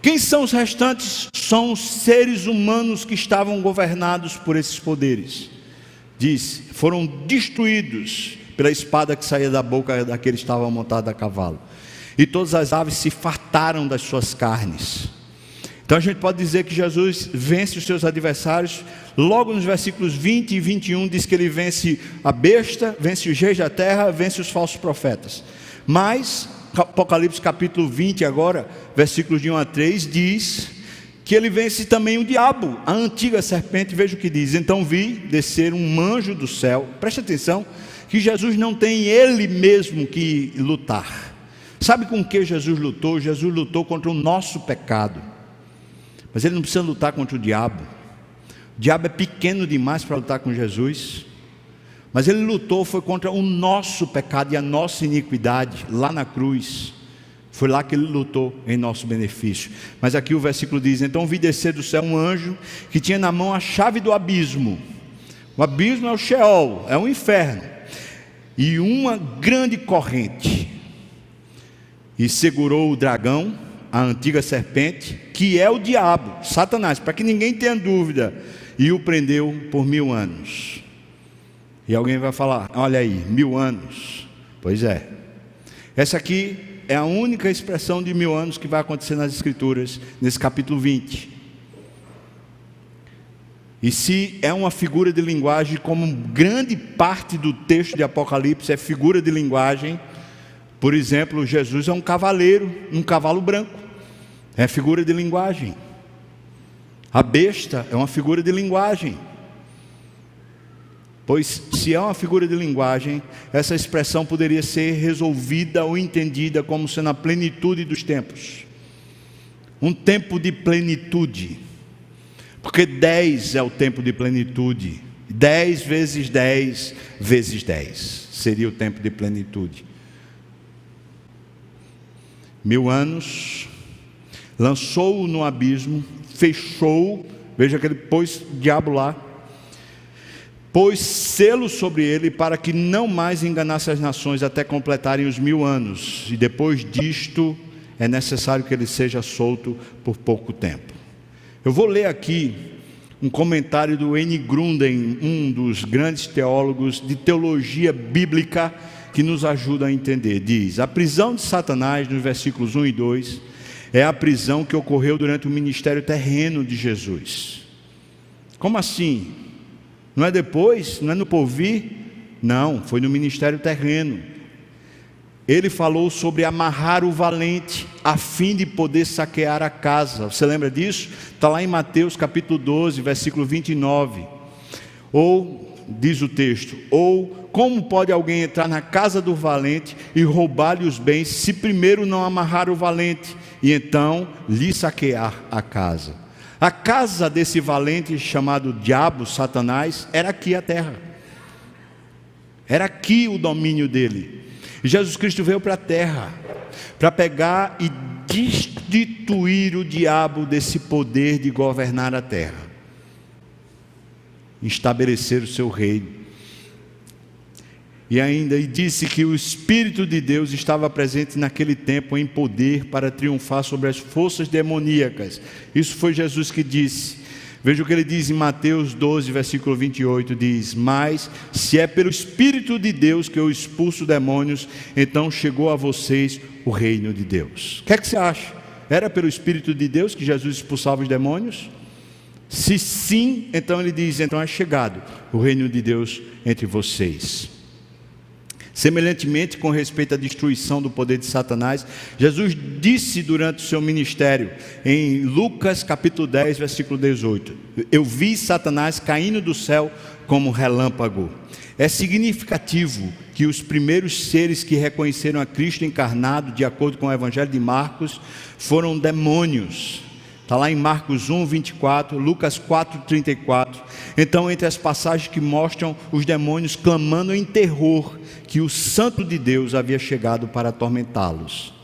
Quem são os restantes? São os seres humanos que estavam governados por esses poderes. Diz: foram destruídos pela espada que saía da boca daquele que estava montado a cavalo. E todas as aves se fartaram das suas carnes. Então a gente pode dizer que Jesus vence os seus adversários. Logo nos versículos 20 e 21 diz que ele vence a besta, vence os reis da terra, vence os falsos profetas. Mas Apocalipse capítulo 20 agora, versículos de 1 a 3 diz que ele vence também o diabo, a antiga serpente. Veja o que diz: Então vi descer um anjo do céu. Preste atenção que Jesus não tem ele mesmo que lutar. Sabe com que Jesus lutou? Jesus lutou contra o nosso pecado. Mas ele não precisa lutar contra o diabo. O diabo é pequeno demais para lutar com Jesus. Mas ele lutou foi contra o nosso pecado e a nossa iniquidade lá na cruz. Foi lá que ele lutou em nosso benefício. Mas aqui o versículo diz: Então vi descer do céu um anjo que tinha na mão a chave do abismo. O abismo é o Sheol, é o inferno. E uma grande corrente. E segurou o dragão a antiga serpente, que é o diabo, Satanás, para que ninguém tenha dúvida, e o prendeu por mil anos. E alguém vai falar: olha aí, mil anos. Pois é. Essa aqui é a única expressão de mil anos que vai acontecer nas Escrituras, nesse capítulo 20. E se é uma figura de linguagem, como grande parte do texto de Apocalipse é figura de linguagem, por exemplo, Jesus é um cavaleiro, um cavalo branco. É figura de linguagem. A besta é uma figura de linguagem. Pois, se é uma figura de linguagem, essa expressão poderia ser resolvida ou entendida como sendo a plenitude dos tempos. Um tempo de plenitude. Porque 10 é o tempo de plenitude. 10 vezes 10 vezes 10 seria o tempo de plenitude. Mil anos lançou-o no abismo, fechou, veja que ele pôs diabo lá, pôs selo sobre ele para que não mais enganasse as nações até completarem os mil anos, e depois disto é necessário que ele seja solto por pouco tempo. Eu vou ler aqui um comentário do N. Grunden, um dos grandes teólogos de teologia bíblica que nos ajuda a entender. Diz: A prisão de Satanás, nos versículos 1 e 2 é a prisão que ocorreu durante o ministério terreno de Jesus. Como assim? Não é depois? Não é no porvir? Não, foi no ministério terreno. Ele falou sobre amarrar o valente a fim de poder saquear a casa. Você lembra disso? Está lá em Mateus capítulo 12, versículo 29. Ou, diz o texto, ou como pode alguém entrar na casa do valente e roubar-lhe os bens, se primeiro não amarrar o valente e então lhe saquear a casa? A casa desse valente chamado diabo, Satanás, era aqui a terra. Era aqui o domínio dele. E Jesus Cristo veio para a terra para pegar e destituir o diabo desse poder de governar a terra, estabelecer o seu reino. E ainda e disse que o Espírito de Deus estava presente naquele tempo em poder para triunfar sobre as forças demoníacas. Isso foi Jesus que disse. Veja o que ele diz em Mateus 12, versículo 28, diz: Mas se é pelo Espírito de Deus que eu expulso demônios, então chegou a vocês o reino de Deus. O que é que você acha? Era pelo Espírito de Deus que Jesus expulsava os demônios? Se sim, então ele diz: então é chegado o reino de Deus entre vocês. Semelhantemente, com respeito à destruição do poder de Satanás, Jesus disse durante o seu ministério, em Lucas capítulo 10, versículo 18: Eu vi Satanás caindo do céu como relâmpago. É significativo que os primeiros seres que reconheceram a Cristo encarnado, de acordo com o Evangelho de Marcos, foram demônios. Está lá em Marcos 1, 24, Lucas 4, 34. Então, entre as passagens que mostram os demônios clamando em terror que o Santo de Deus havia chegado para atormentá-los.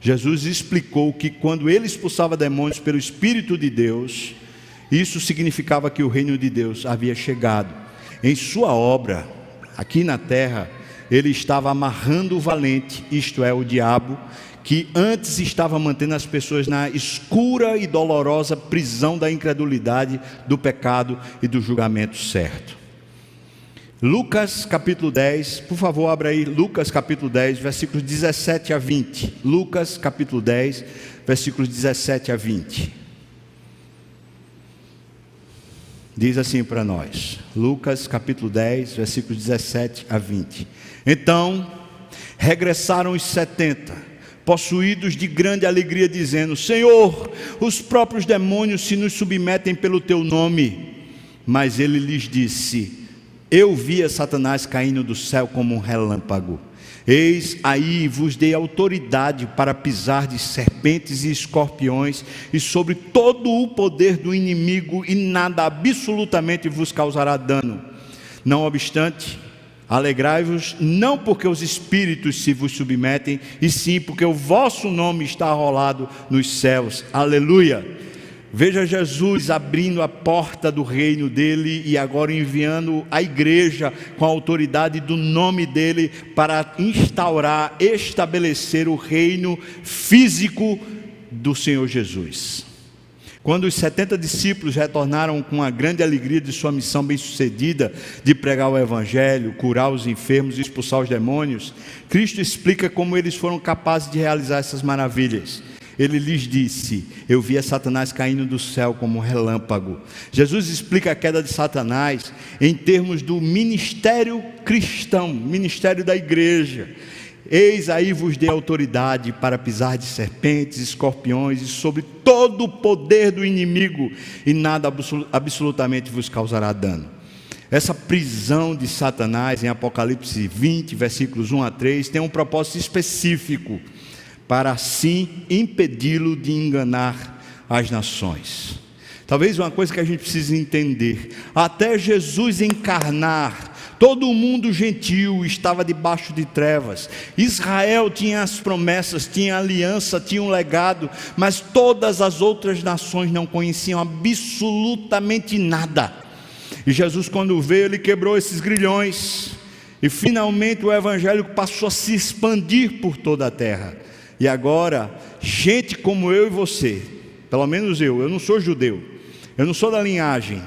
Jesus explicou que quando ele expulsava demônios pelo Espírito de Deus, isso significava que o reino de Deus havia chegado. Em sua obra, aqui na terra, ele estava amarrando o valente, isto é, o diabo, que antes estava mantendo as pessoas na escura e dolorosa prisão da incredulidade, do pecado e do julgamento certo. Lucas capítulo 10, por favor, abra aí Lucas capítulo 10, versículos 17 a 20. Lucas capítulo 10, versículos 17 a 20. Diz assim para nós, Lucas capítulo 10, versículos 17 a 20. Então, regressaram os setenta, possuídos de grande alegria, dizendo: Senhor, os próprios demônios se nos submetem pelo teu nome. Mas ele lhes disse: eu via Satanás caindo do céu como um relâmpago. Eis aí vos dei autoridade para pisar de serpentes e escorpiões e sobre todo o poder do inimigo, e nada absolutamente vos causará dano. Não obstante, alegrai-vos, não porque os espíritos se vos submetem, e sim porque o vosso nome está arrolado nos céus. Aleluia. Veja Jesus abrindo a porta do reino dele e agora enviando a igreja com a autoridade do nome dele para instaurar, estabelecer o reino físico do Senhor Jesus. Quando os 70 discípulos retornaram com a grande alegria de sua missão bem-sucedida de pregar o Evangelho, curar os enfermos e expulsar os demônios, Cristo explica como eles foram capazes de realizar essas maravilhas ele lhes disse: Eu via Satanás caindo do céu como um relâmpago. Jesus explica a queda de Satanás em termos do ministério cristão, ministério da igreja. Eis aí vos dei autoridade para pisar de serpentes, escorpiões e sobre todo o poder do inimigo, e nada absolutamente vos causará dano. Essa prisão de Satanás em Apocalipse 20, versículos 1 a 3, tem um propósito específico para assim impedi-lo de enganar as nações. Talvez uma coisa que a gente precisa entender: até Jesus encarnar, todo mundo gentil estava debaixo de trevas. Israel tinha as promessas, tinha aliança, tinha um legado, mas todas as outras nações não conheciam absolutamente nada. E Jesus, quando veio, ele quebrou esses grilhões, e finalmente o evangelho passou a se expandir por toda a terra. E agora, gente como eu e você, pelo menos eu, eu não sou judeu, eu não sou da linhagem,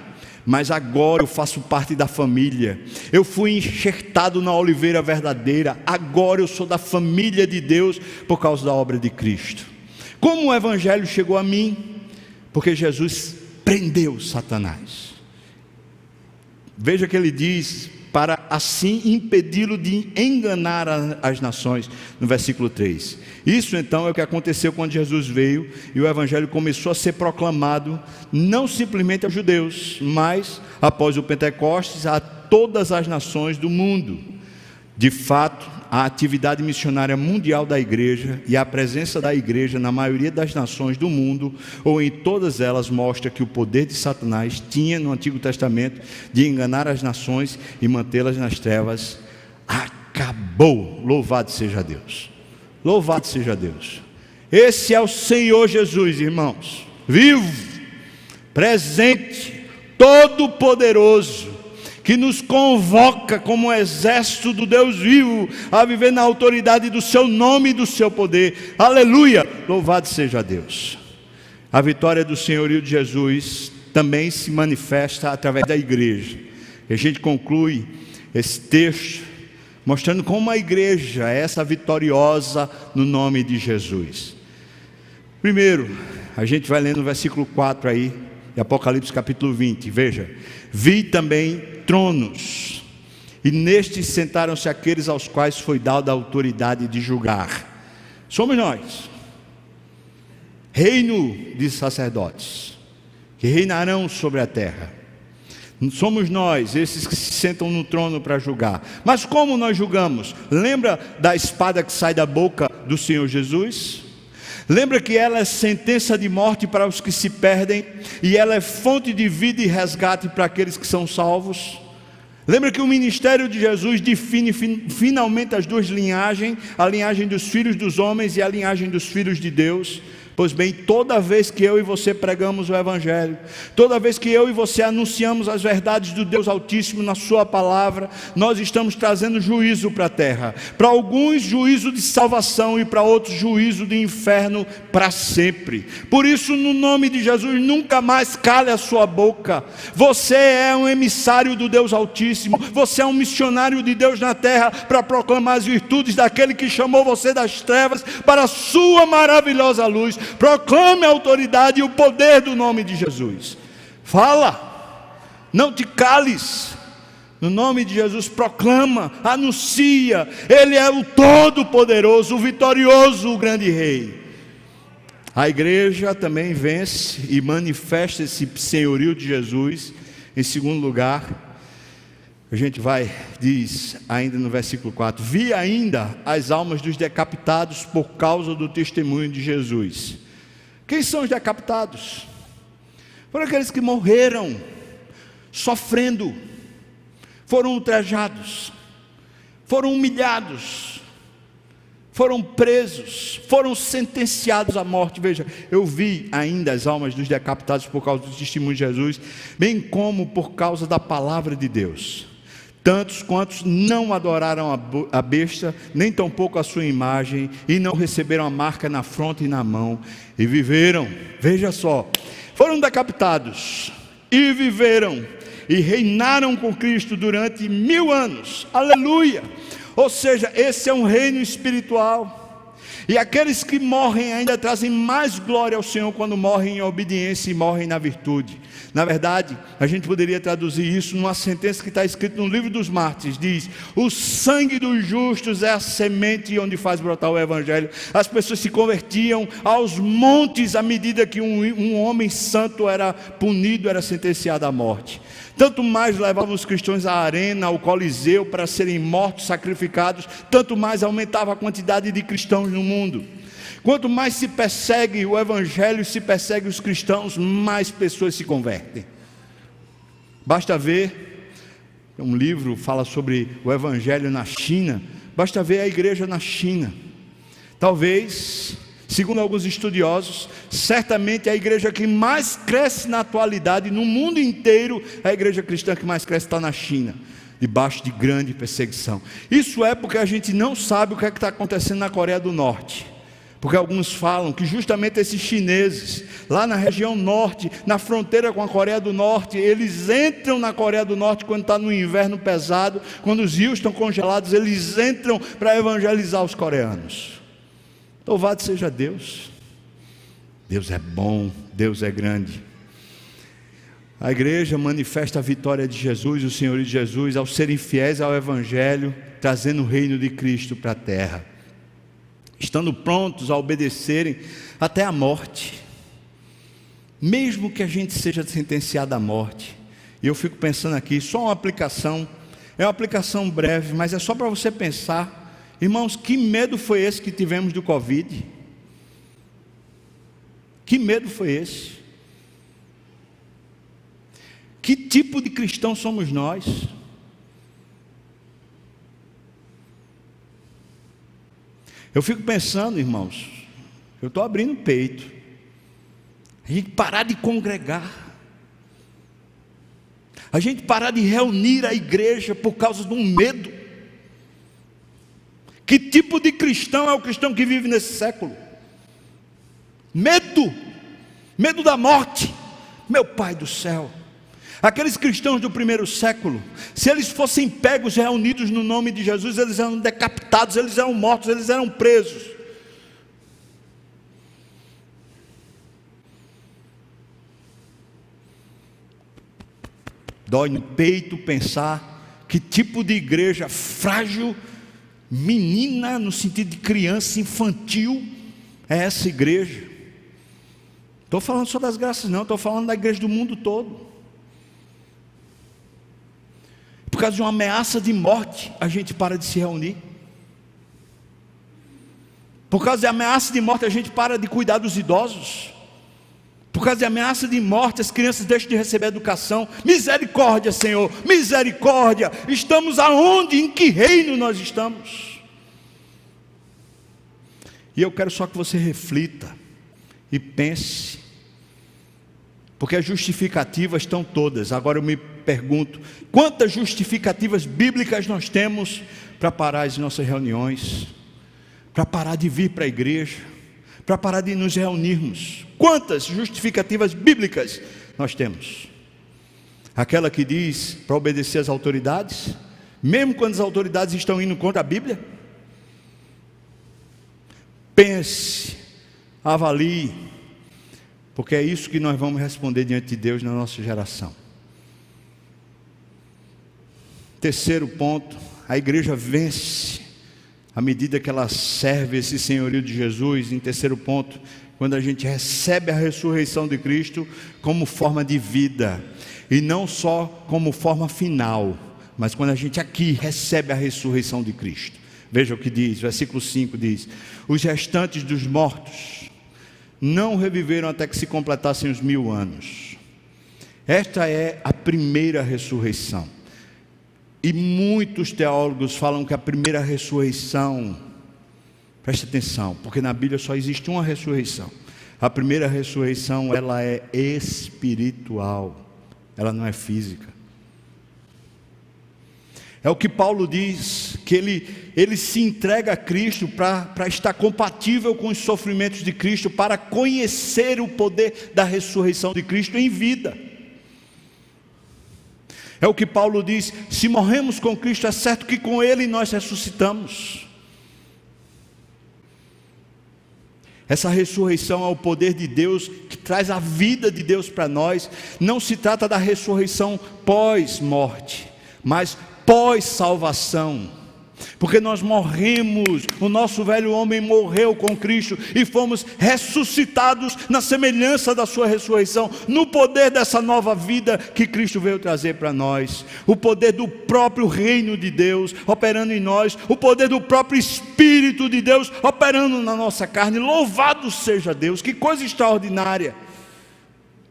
mas agora eu faço parte da família. Eu fui enxertado na oliveira verdadeira, agora eu sou da família de Deus por causa da obra de Cristo. Como o evangelho chegou a mim? Porque Jesus prendeu Satanás. Veja que ele diz: para assim impedi-lo de enganar as nações, no versículo 3. Isso então é o que aconteceu quando Jesus veio e o evangelho começou a ser proclamado, não simplesmente aos judeus, mas após o Pentecostes a todas as nações do mundo. De fato, a atividade missionária mundial da igreja e a presença da igreja na maioria das nações do mundo, ou em todas elas, mostra que o poder de Satanás tinha no Antigo Testamento de enganar as nações e mantê-las nas trevas. Acabou. Louvado seja Deus. Louvado seja Deus. Esse é o Senhor Jesus, irmãos. Vivo, presente, todo-poderoso que nos convoca como um exército do Deus vivo a viver na autoridade do seu nome e do seu poder. Aleluia! Louvado seja Deus. A vitória do senhorio de Jesus também se manifesta através da igreja. E a gente conclui esse texto mostrando como a igreja é essa vitoriosa no nome de Jesus. Primeiro, a gente vai lendo o versículo 4 aí, de Apocalipse capítulo 20. Veja: Vi também tronos, e nestes sentaram-se aqueles aos quais foi dada a autoridade de julgar. Somos nós, reino de sacerdotes, que reinarão sobre a terra. Somos nós, esses que se sentam no trono para julgar. Mas como nós julgamos? Lembra da espada que sai da boca do Senhor Jesus? Lembra que ela é sentença de morte para os que se perdem e ela é fonte de vida e resgate para aqueles que são salvos? Lembra que o ministério de Jesus define finalmente as duas linhagens, a linhagem dos filhos dos homens e a linhagem dos filhos de Deus? Pois bem, toda vez que eu e você pregamos o Evangelho, toda vez que eu e você anunciamos as verdades do Deus Altíssimo na Sua palavra, nós estamos trazendo juízo para a terra. Para alguns, juízo de salvação e para outros, juízo de inferno para sempre. Por isso, no nome de Jesus, nunca mais cale a sua boca. Você é um emissário do Deus Altíssimo, você é um missionário de Deus na terra para proclamar as virtudes daquele que chamou você das trevas para a sua maravilhosa luz. Proclame a autoridade e o poder do nome de Jesus. Fala, não te cales. No nome de Jesus, proclama, anuncia. Ele é o Todo-Poderoso, o vitorioso, o grande Rei. A igreja também vence e manifesta esse senhorio de Jesus. Em segundo lugar, a gente vai, diz ainda no versículo 4: Vi ainda as almas dos decapitados por causa do testemunho de Jesus. Quem são os decapitados? Foram aqueles que morreram sofrendo, foram ultrajados, foram humilhados, foram presos, foram sentenciados à morte. Veja, eu vi ainda as almas dos decapitados por causa do testemunho de Jesus, bem como por causa da palavra de Deus tantos quantos não adoraram a besta, nem tampouco a sua imagem, e não receberam a marca na fronte e na mão, e viveram, veja só, foram decapitados, e viveram, e reinaram com Cristo durante mil anos, aleluia! Ou seja, esse é um reino espiritual. E aqueles que morrem ainda trazem mais glória ao Senhor quando morrem em obediência e morrem na virtude. Na verdade, a gente poderia traduzir isso numa sentença que está escrita no livro dos mártires: diz: O sangue dos justos é a semente onde faz brotar o Evangelho. As pessoas se convertiam aos montes à medida que um, um homem santo era punido, era sentenciado à morte. Tanto mais levavam os cristãos à arena, ao coliseu, para serem mortos, sacrificados, tanto mais aumentava a quantidade de cristãos no mundo. Quanto mais se persegue o Evangelho, se persegue os cristãos, mais pessoas se convertem. Basta ver, um livro fala sobre o Evangelho na China, basta ver a igreja na China. Talvez, segundo alguns estudiosos, certamente a igreja que mais cresce na atualidade, no mundo inteiro, a igreja cristã que mais cresce está na China debaixo de grande perseguição. Isso é porque a gente não sabe o que é está acontecendo na Coreia do Norte. Porque alguns falam que justamente esses chineses, lá na região norte, na fronteira com a Coreia do Norte, eles entram na Coreia do Norte quando está no inverno pesado, quando os rios estão congelados, eles entram para evangelizar os coreanos. Louvado seja Deus. Deus é bom, Deus é grande. A igreja manifesta a vitória de Jesus, o Senhor de Jesus, ao serem fiéis ao Evangelho, trazendo o reino de Cristo para a terra estando prontos a obedecerem até a morte, mesmo que a gente seja sentenciado à morte. E eu fico pensando aqui, só uma aplicação, é uma aplicação breve, mas é só para você pensar, irmãos, que medo foi esse que tivemos do Covid? Que medo foi esse? Que tipo de cristão somos nós? Eu fico pensando, irmãos, eu estou abrindo o peito, a gente parar de congregar, a gente parar de reunir a igreja por causa de um medo. Que tipo de cristão é o cristão que vive nesse século? Medo, medo da morte, meu Pai do céu. Aqueles cristãos do primeiro século, se eles fossem pegos reunidos no nome de Jesus, eles eram decapitados, eles eram mortos, eles eram presos. Dói no peito pensar que tipo de igreja frágil, menina, no sentido de criança, infantil, é essa igreja. Estou falando só das graças, não, estou falando da igreja do mundo todo. por causa de uma ameaça de morte, a gente para de se reunir. Por causa de ameaça de morte, a gente para de cuidar dos idosos. Por causa de ameaça de morte, as crianças deixam de receber educação. Misericórdia, Senhor, misericórdia. Estamos aonde? Em que reino nós estamos? E eu quero só que você reflita e pense, porque as justificativas estão todas. Agora eu me pergunto: quantas justificativas bíblicas nós temos para parar as nossas reuniões, para parar de vir para a igreja, para parar de nos reunirmos? Quantas justificativas bíblicas nós temos? Aquela que diz para obedecer às autoridades, mesmo quando as autoridades estão indo contra a Bíblia? Pense, avalie, porque é isso que nós vamos responder diante de Deus na nossa geração. Terceiro ponto, a igreja vence à medida que ela serve esse senhorio de Jesus. Em terceiro ponto, quando a gente recebe a ressurreição de Cristo como forma de vida, e não só como forma final, mas quando a gente aqui recebe a ressurreição de Cristo. Veja o que diz, versículo 5 diz: Os restantes dos mortos não reviveram até que se completassem os mil anos. Esta é a primeira ressurreição. E muitos teólogos falam que a primeira ressurreição, preste atenção, porque na Bíblia só existe uma ressurreição. A primeira ressurreição, ela é espiritual, ela não é física. É o que Paulo diz, que ele, ele se entrega a Cristo para estar compatível com os sofrimentos de Cristo, para conhecer o poder da ressurreição de Cristo em vida. É o que Paulo diz: se morremos com Cristo, é certo que com Ele nós ressuscitamos. Essa ressurreição é o poder de Deus que traz a vida de Deus para nós. Não se trata da ressurreição pós-morte, mas pós-salvação porque nós morremos, o nosso velho homem morreu com Cristo e fomos ressuscitados na semelhança da Sua ressurreição, no poder dessa nova vida que Cristo veio trazer para nós, o poder do próprio reino de Deus operando em nós, o poder do próprio Espírito de Deus operando na nossa carne. Louvado seja Deus, que coisa extraordinária!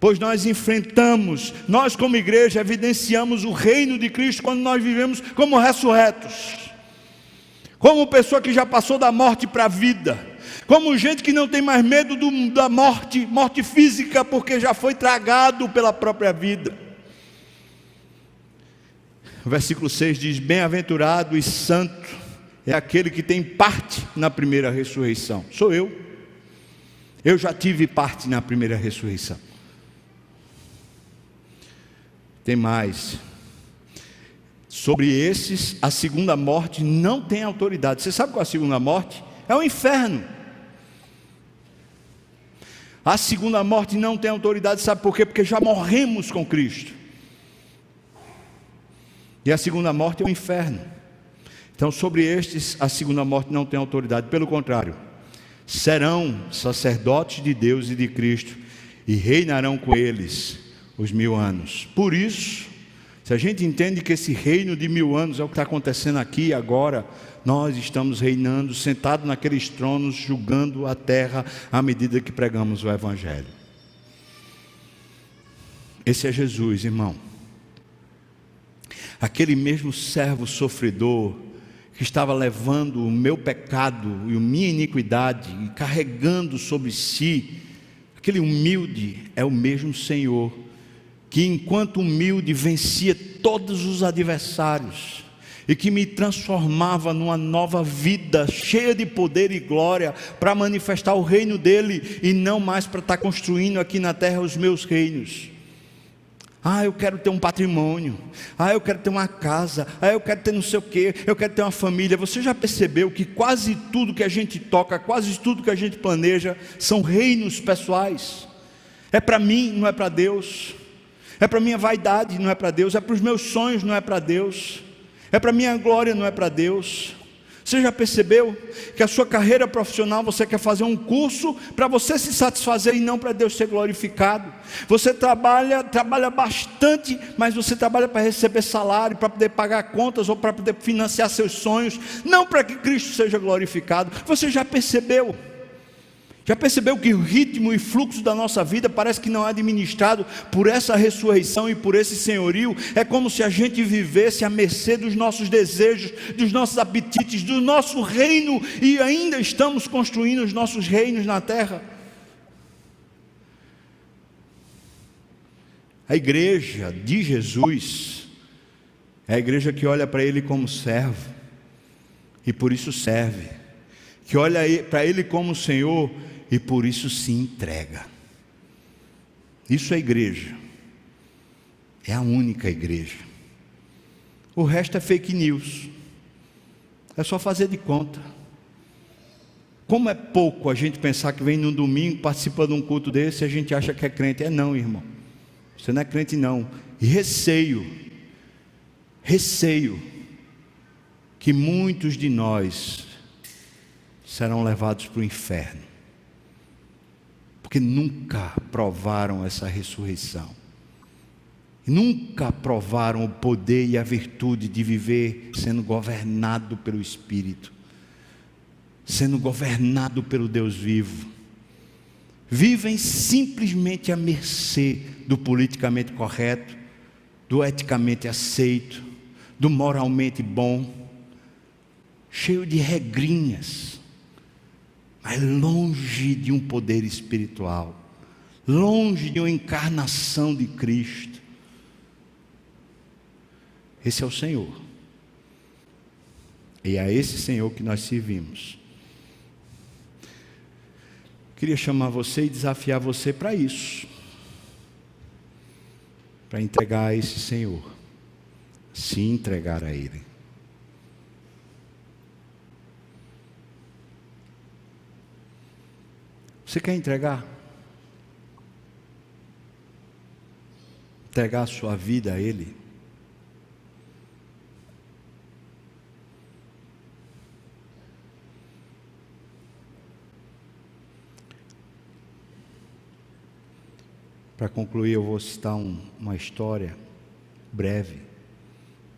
Pois nós enfrentamos, nós como igreja evidenciamos o reino de Cristo quando nós vivemos como ressurretos como pessoa que já passou da morte para a vida, como gente que não tem mais medo do, da morte, morte física, porque já foi tragado pela própria vida. O versículo 6 diz: Bem-aventurado e santo é aquele que tem parte na primeira ressurreição. Sou eu. Eu já tive parte na primeira ressurreição. Tem mais. Sobre esses, a segunda morte não tem autoridade. Você sabe qual é a segunda morte? É o inferno. A segunda morte não tem autoridade, sabe por quê? Porque já morremos com Cristo. E a segunda morte é o inferno. Então, sobre estes, a segunda morte não tem autoridade, pelo contrário, serão sacerdotes de Deus e de Cristo e reinarão com eles os mil anos. Por isso, se a gente entende que esse reino de mil anos é o que está acontecendo aqui e agora, nós estamos reinando, sentados naqueles tronos, julgando a terra à medida que pregamos o Evangelho. Esse é Jesus, irmão. Aquele mesmo servo sofredor que estava levando o meu pecado e a minha iniquidade e carregando sobre si, aquele humilde é o mesmo Senhor que enquanto humilde vencia todos os adversários e que me transformava numa nova vida cheia de poder e glória para manifestar o reino dele e não mais para estar construindo aqui na terra os meus reinos. Ah, eu quero ter um patrimônio. Ah, eu quero ter uma casa. Ah, eu quero ter não sei o quê. Eu quero ter uma família. Você já percebeu que quase tudo que a gente toca, quase tudo que a gente planeja, são reinos pessoais? É para mim, não é para Deus. É para minha vaidade, não é para Deus. É para os meus sonhos, não é para Deus. É para minha glória, não é para Deus. Você já percebeu que a sua carreira profissional você quer fazer um curso para você se satisfazer e não para Deus ser glorificado? Você trabalha, trabalha bastante, mas você trabalha para receber salário, para poder pagar contas ou para poder financiar seus sonhos, não para que Cristo seja glorificado. Você já percebeu? Já percebeu que o ritmo e fluxo da nossa vida parece que não é administrado por essa ressurreição e por esse senhorio? É como se a gente vivesse à mercê dos nossos desejos, dos nossos apetites, do nosso reino e ainda estamos construindo os nossos reinos na terra. A igreja de Jesus é a igreja que olha para ele como servo e por isso serve, que olha para ele como Senhor e por isso se entrega. Isso é igreja, é a única igreja. O resto é fake news, é só fazer de conta. Como é pouco a gente pensar que vem num domingo, participa de um culto desse e a gente acha que é crente. É não, irmão. Você não é crente, não. E receio, receio, que muitos de nós serão levados para o inferno, porque nunca provaram essa ressurreição, nunca provaram o poder e a virtude de viver sendo governado pelo Espírito sendo governado pelo Deus vivo. Vivem simplesmente à mercê do politicamente correto, do eticamente aceito, do moralmente bom, cheio de regrinhas, mas longe de um poder espiritual, longe de uma encarnação de Cristo. Esse é o Senhor. E é esse Senhor que nós servimos. Queria chamar você e desafiar você para isso. Para entregar a esse Senhor. Se entregar a Ele. Você quer entregar? Entregar a sua vida a Ele? Para concluir, eu vou citar um, uma história breve,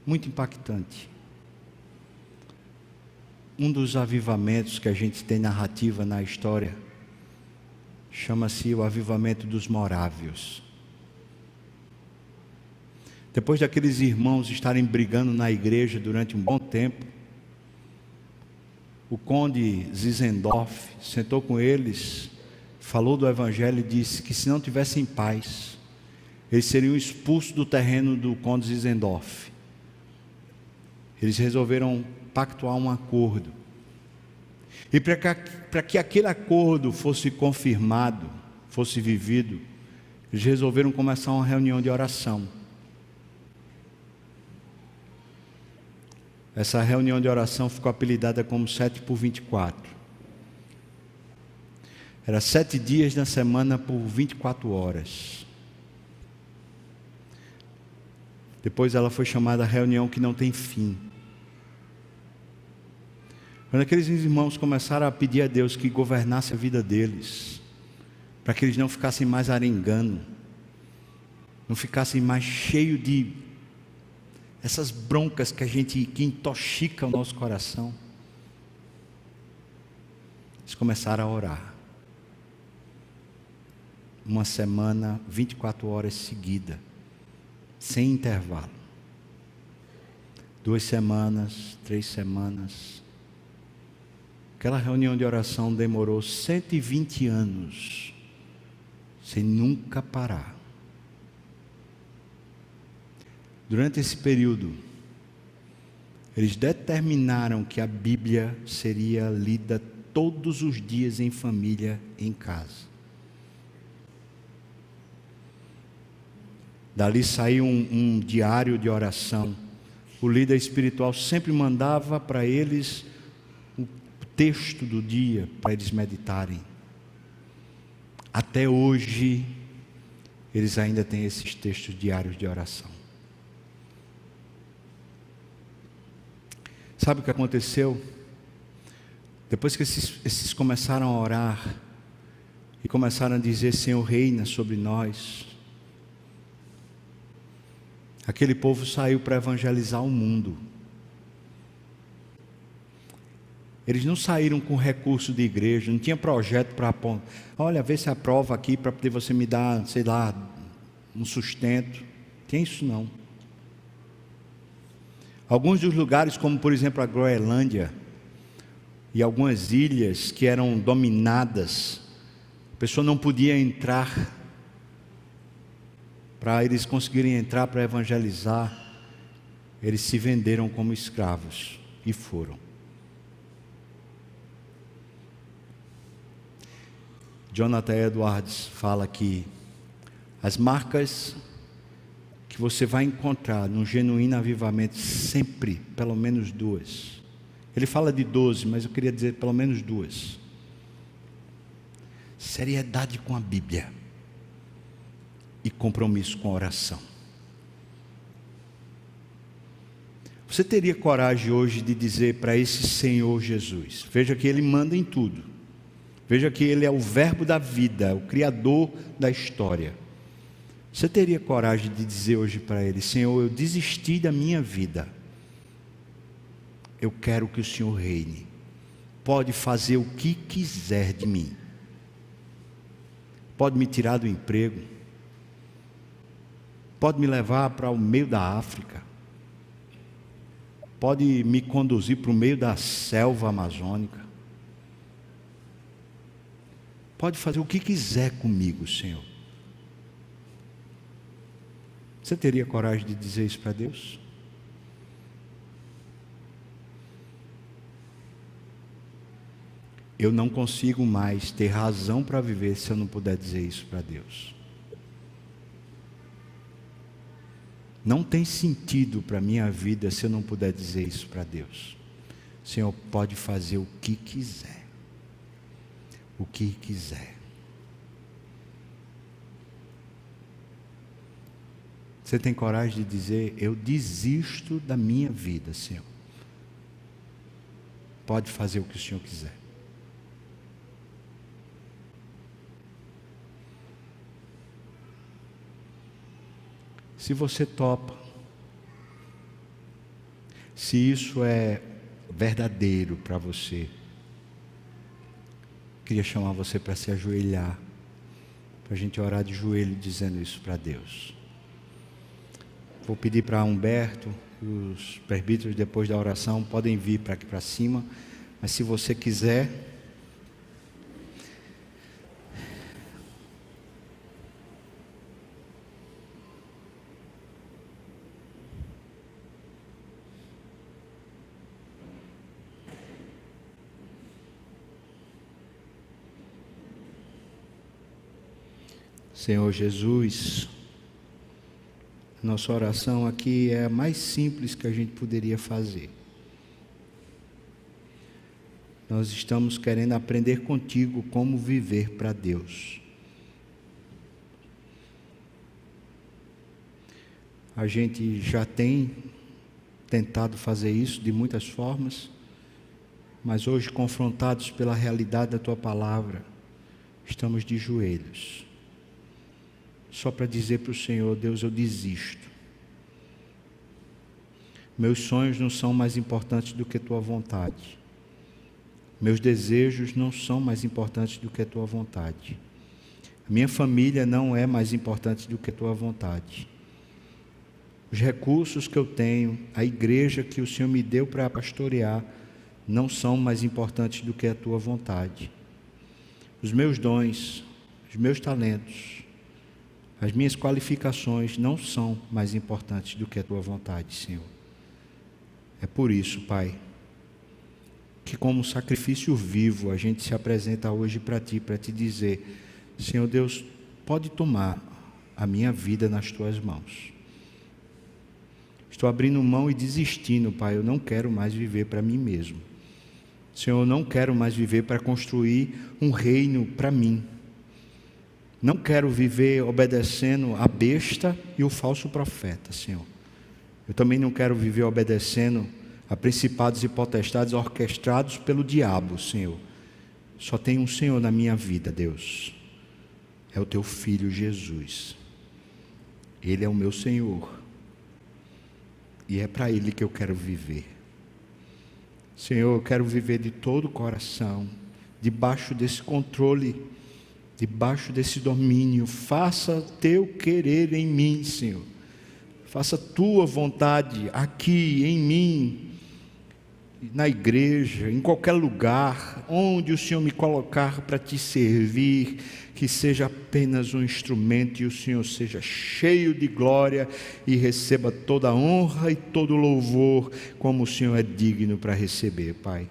muito impactante. Um dos avivamentos que a gente tem narrativa na história chama-se o avivamento dos morávios. Depois daqueles irmãos estarem brigando na igreja durante um bom tempo, o conde Zizendorf sentou com eles falou do Evangelho e disse que se não tivessem paz, eles seriam expulsos do terreno do Conde Zizendorf. Eles resolveram pactuar um acordo. E para que, que aquele acordo fosse confirmado, fosse vivido, eles resolveram começar uma reunião de oração. Essa reunião de oração ficou apelidada como 7 por 24. Era sete dias na semana por 24 horas. Depois ela foi chamada reunião que não tem fim. Quando aqueles irmãos começaram a pedir a Deus que governasse a vida deles, para que eles não ficassem mais arengando, não ficassem mais cheios de essas broncas que a gente que intoxica o nosso coração. Eles começaram a orar uma semana, 24 horas seguida, sem intervalo. Duas semanas, três semanas. Aquela reunião de oração demorou 120 anos, sem nunca parar. Durante esse período, eles determinaram que a Bíblia seria lida todos os dias em família, em casa. Dali saiu um, um diário de oração. O líder espiritual sempre mandava para eles texto do dia para eles meditarem. Até hoje, eles ainda têm esses textos diários de oração. Sabe o que aconteceu? Depois que esses, esses começaram a orar e começaram a dizer: Senhor, reina sobre nós. Aquele povo saiu para evangelizar o mundo. Eles não saíram com recurso de igreja, não tinha projeto para olha, vê se aprova aqui para poder você me dar, sei lá, um sustento. Tem isso não. Alguns dos lugares, como por exemplo a Groenlândia e algumas ilhas que eram dominadas, a pessoa não podia entrar para eles conseguirem entrar para evangelizar, eles se venderam como escravos e foram. Jonathan Edwards fala que as marcas que você vai encontrar num genuíno avivamento, sempre, pelo menos duas. Ele fala de doze, mas eu queria dizer pelo menos duas. Seriedade com a Bíblia e compromisso com a oração. Você teria coragem hoje de dizer para esse Senhor Jesus: veja que Ele manda em tudo, veja que Ele é o Verbo da vida, o Criador da história. Você teria coragem de dizer hoje para Ele: Senhor, eu desisti da minha vida, eu quero que o Senhor reine, pode fazer o que quiser de mim, pode me tirar do emprego, pode me levar para o meio da África, pode me conduzir para o meio da selva amazônica. Pode fazer o que quiser comigo, Senhor. Você teria coragem de dizer isso para Deus? Eu não consigo mais ter razão para viver se eu não puder dizer isso para Deus. Não tem sentido para a minha vida se eu não puder dizer isso para Deus. Senhor pode fazer o que quiser. O que quiser. Você tem coragem de dizer: Eu desisto da minha vida, Senhor. Pode fazer o que o Senhor quiser. Se você topa, se isso é verdadeiro para você, queria chamar você para se ajoelhar, para a gente orar de joelho dizendo isso para Deus. Vou pedir para Humberto, os presbíteros depois da oração podem vir para aqui para cima, mas se você quiser, Senhor Jesus, nossa oração aqui é a mais simples que a gente poderia fazer. Nós estamos querendo aprender contigo como viver para Deus. A gente já tem tentado fazer isso de muitas formas, mas hoje, confrontados pela realidade da tua palavra, estamos de joelhos só para dizer para o Senhor: Deus, eu desisto. Meus sonhos não são mais importantes do que tua vontade. Meus desejos não são mais importantes do que tua vontade. minha família não é mais importante do que tua vontade. Os recursos que eu tenho, a igreja que o Senhor me deu para pastorear, não são mais importantes do que a tua vontade. Os meus dons, os meus talentos, as minhas qualificações não são mais importantes do que a tua vontade, Senhor. É por isso, Pai, que como sacrifício vivo a gente se apresenta hoje para ti, para te dizer: Senhor Deus, pode tomar a minha vida nas tuas mãos. Estou abrindo mão e desistindo, Pai. Eu não quero mais viver para mim mesmo. Senhor, eu não quero mais viver para construir um reino para mim. Não quero viver obedecendo a besta e o falso profeta, Senhor. Eu também não quero viver obedecendo a principados e potestades orquestrados pelo diabo, Senhor. Só tem um Senhor na minha vida, Deus. É o teu filho Jesus. Ele é o meu Senhor. E é para Ele que eu quero viver. Senhor, eu quero viver de todo o coração, debaixo desse controle debaixo desse domínio. Faça teu querer em mim, Senhor. Faça tua vontade aqui em mim. na igreja, em qualquer lugar, onde o Senhor me colocar para te servir, que seja apenas um instrumento e o Senhor seja cheio de glória e receba toda a honra e todo o louvor, como o Senhor é digno para receber, Pai.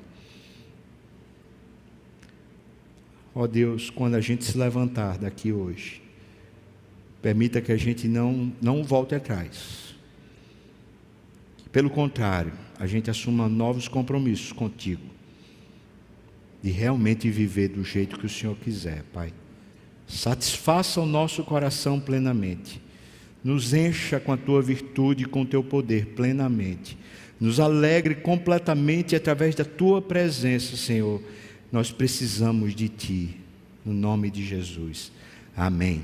Ó Deus, quando a gente se levantar daqui hoje, permita que a gente não, não volte atrás. Pelo contrário, a gente assuma novos compromissos contigo, de realmente viver do jeito que o Senhor quiser, Pai. Satisfaça o nosso coração plenamente. Nos encha com a tua virtude e com o teu poder plenamente. Nos alegre completamente através da tua presença, Senhor. Nós precisamos de ti. No nome de Jesus. Amém.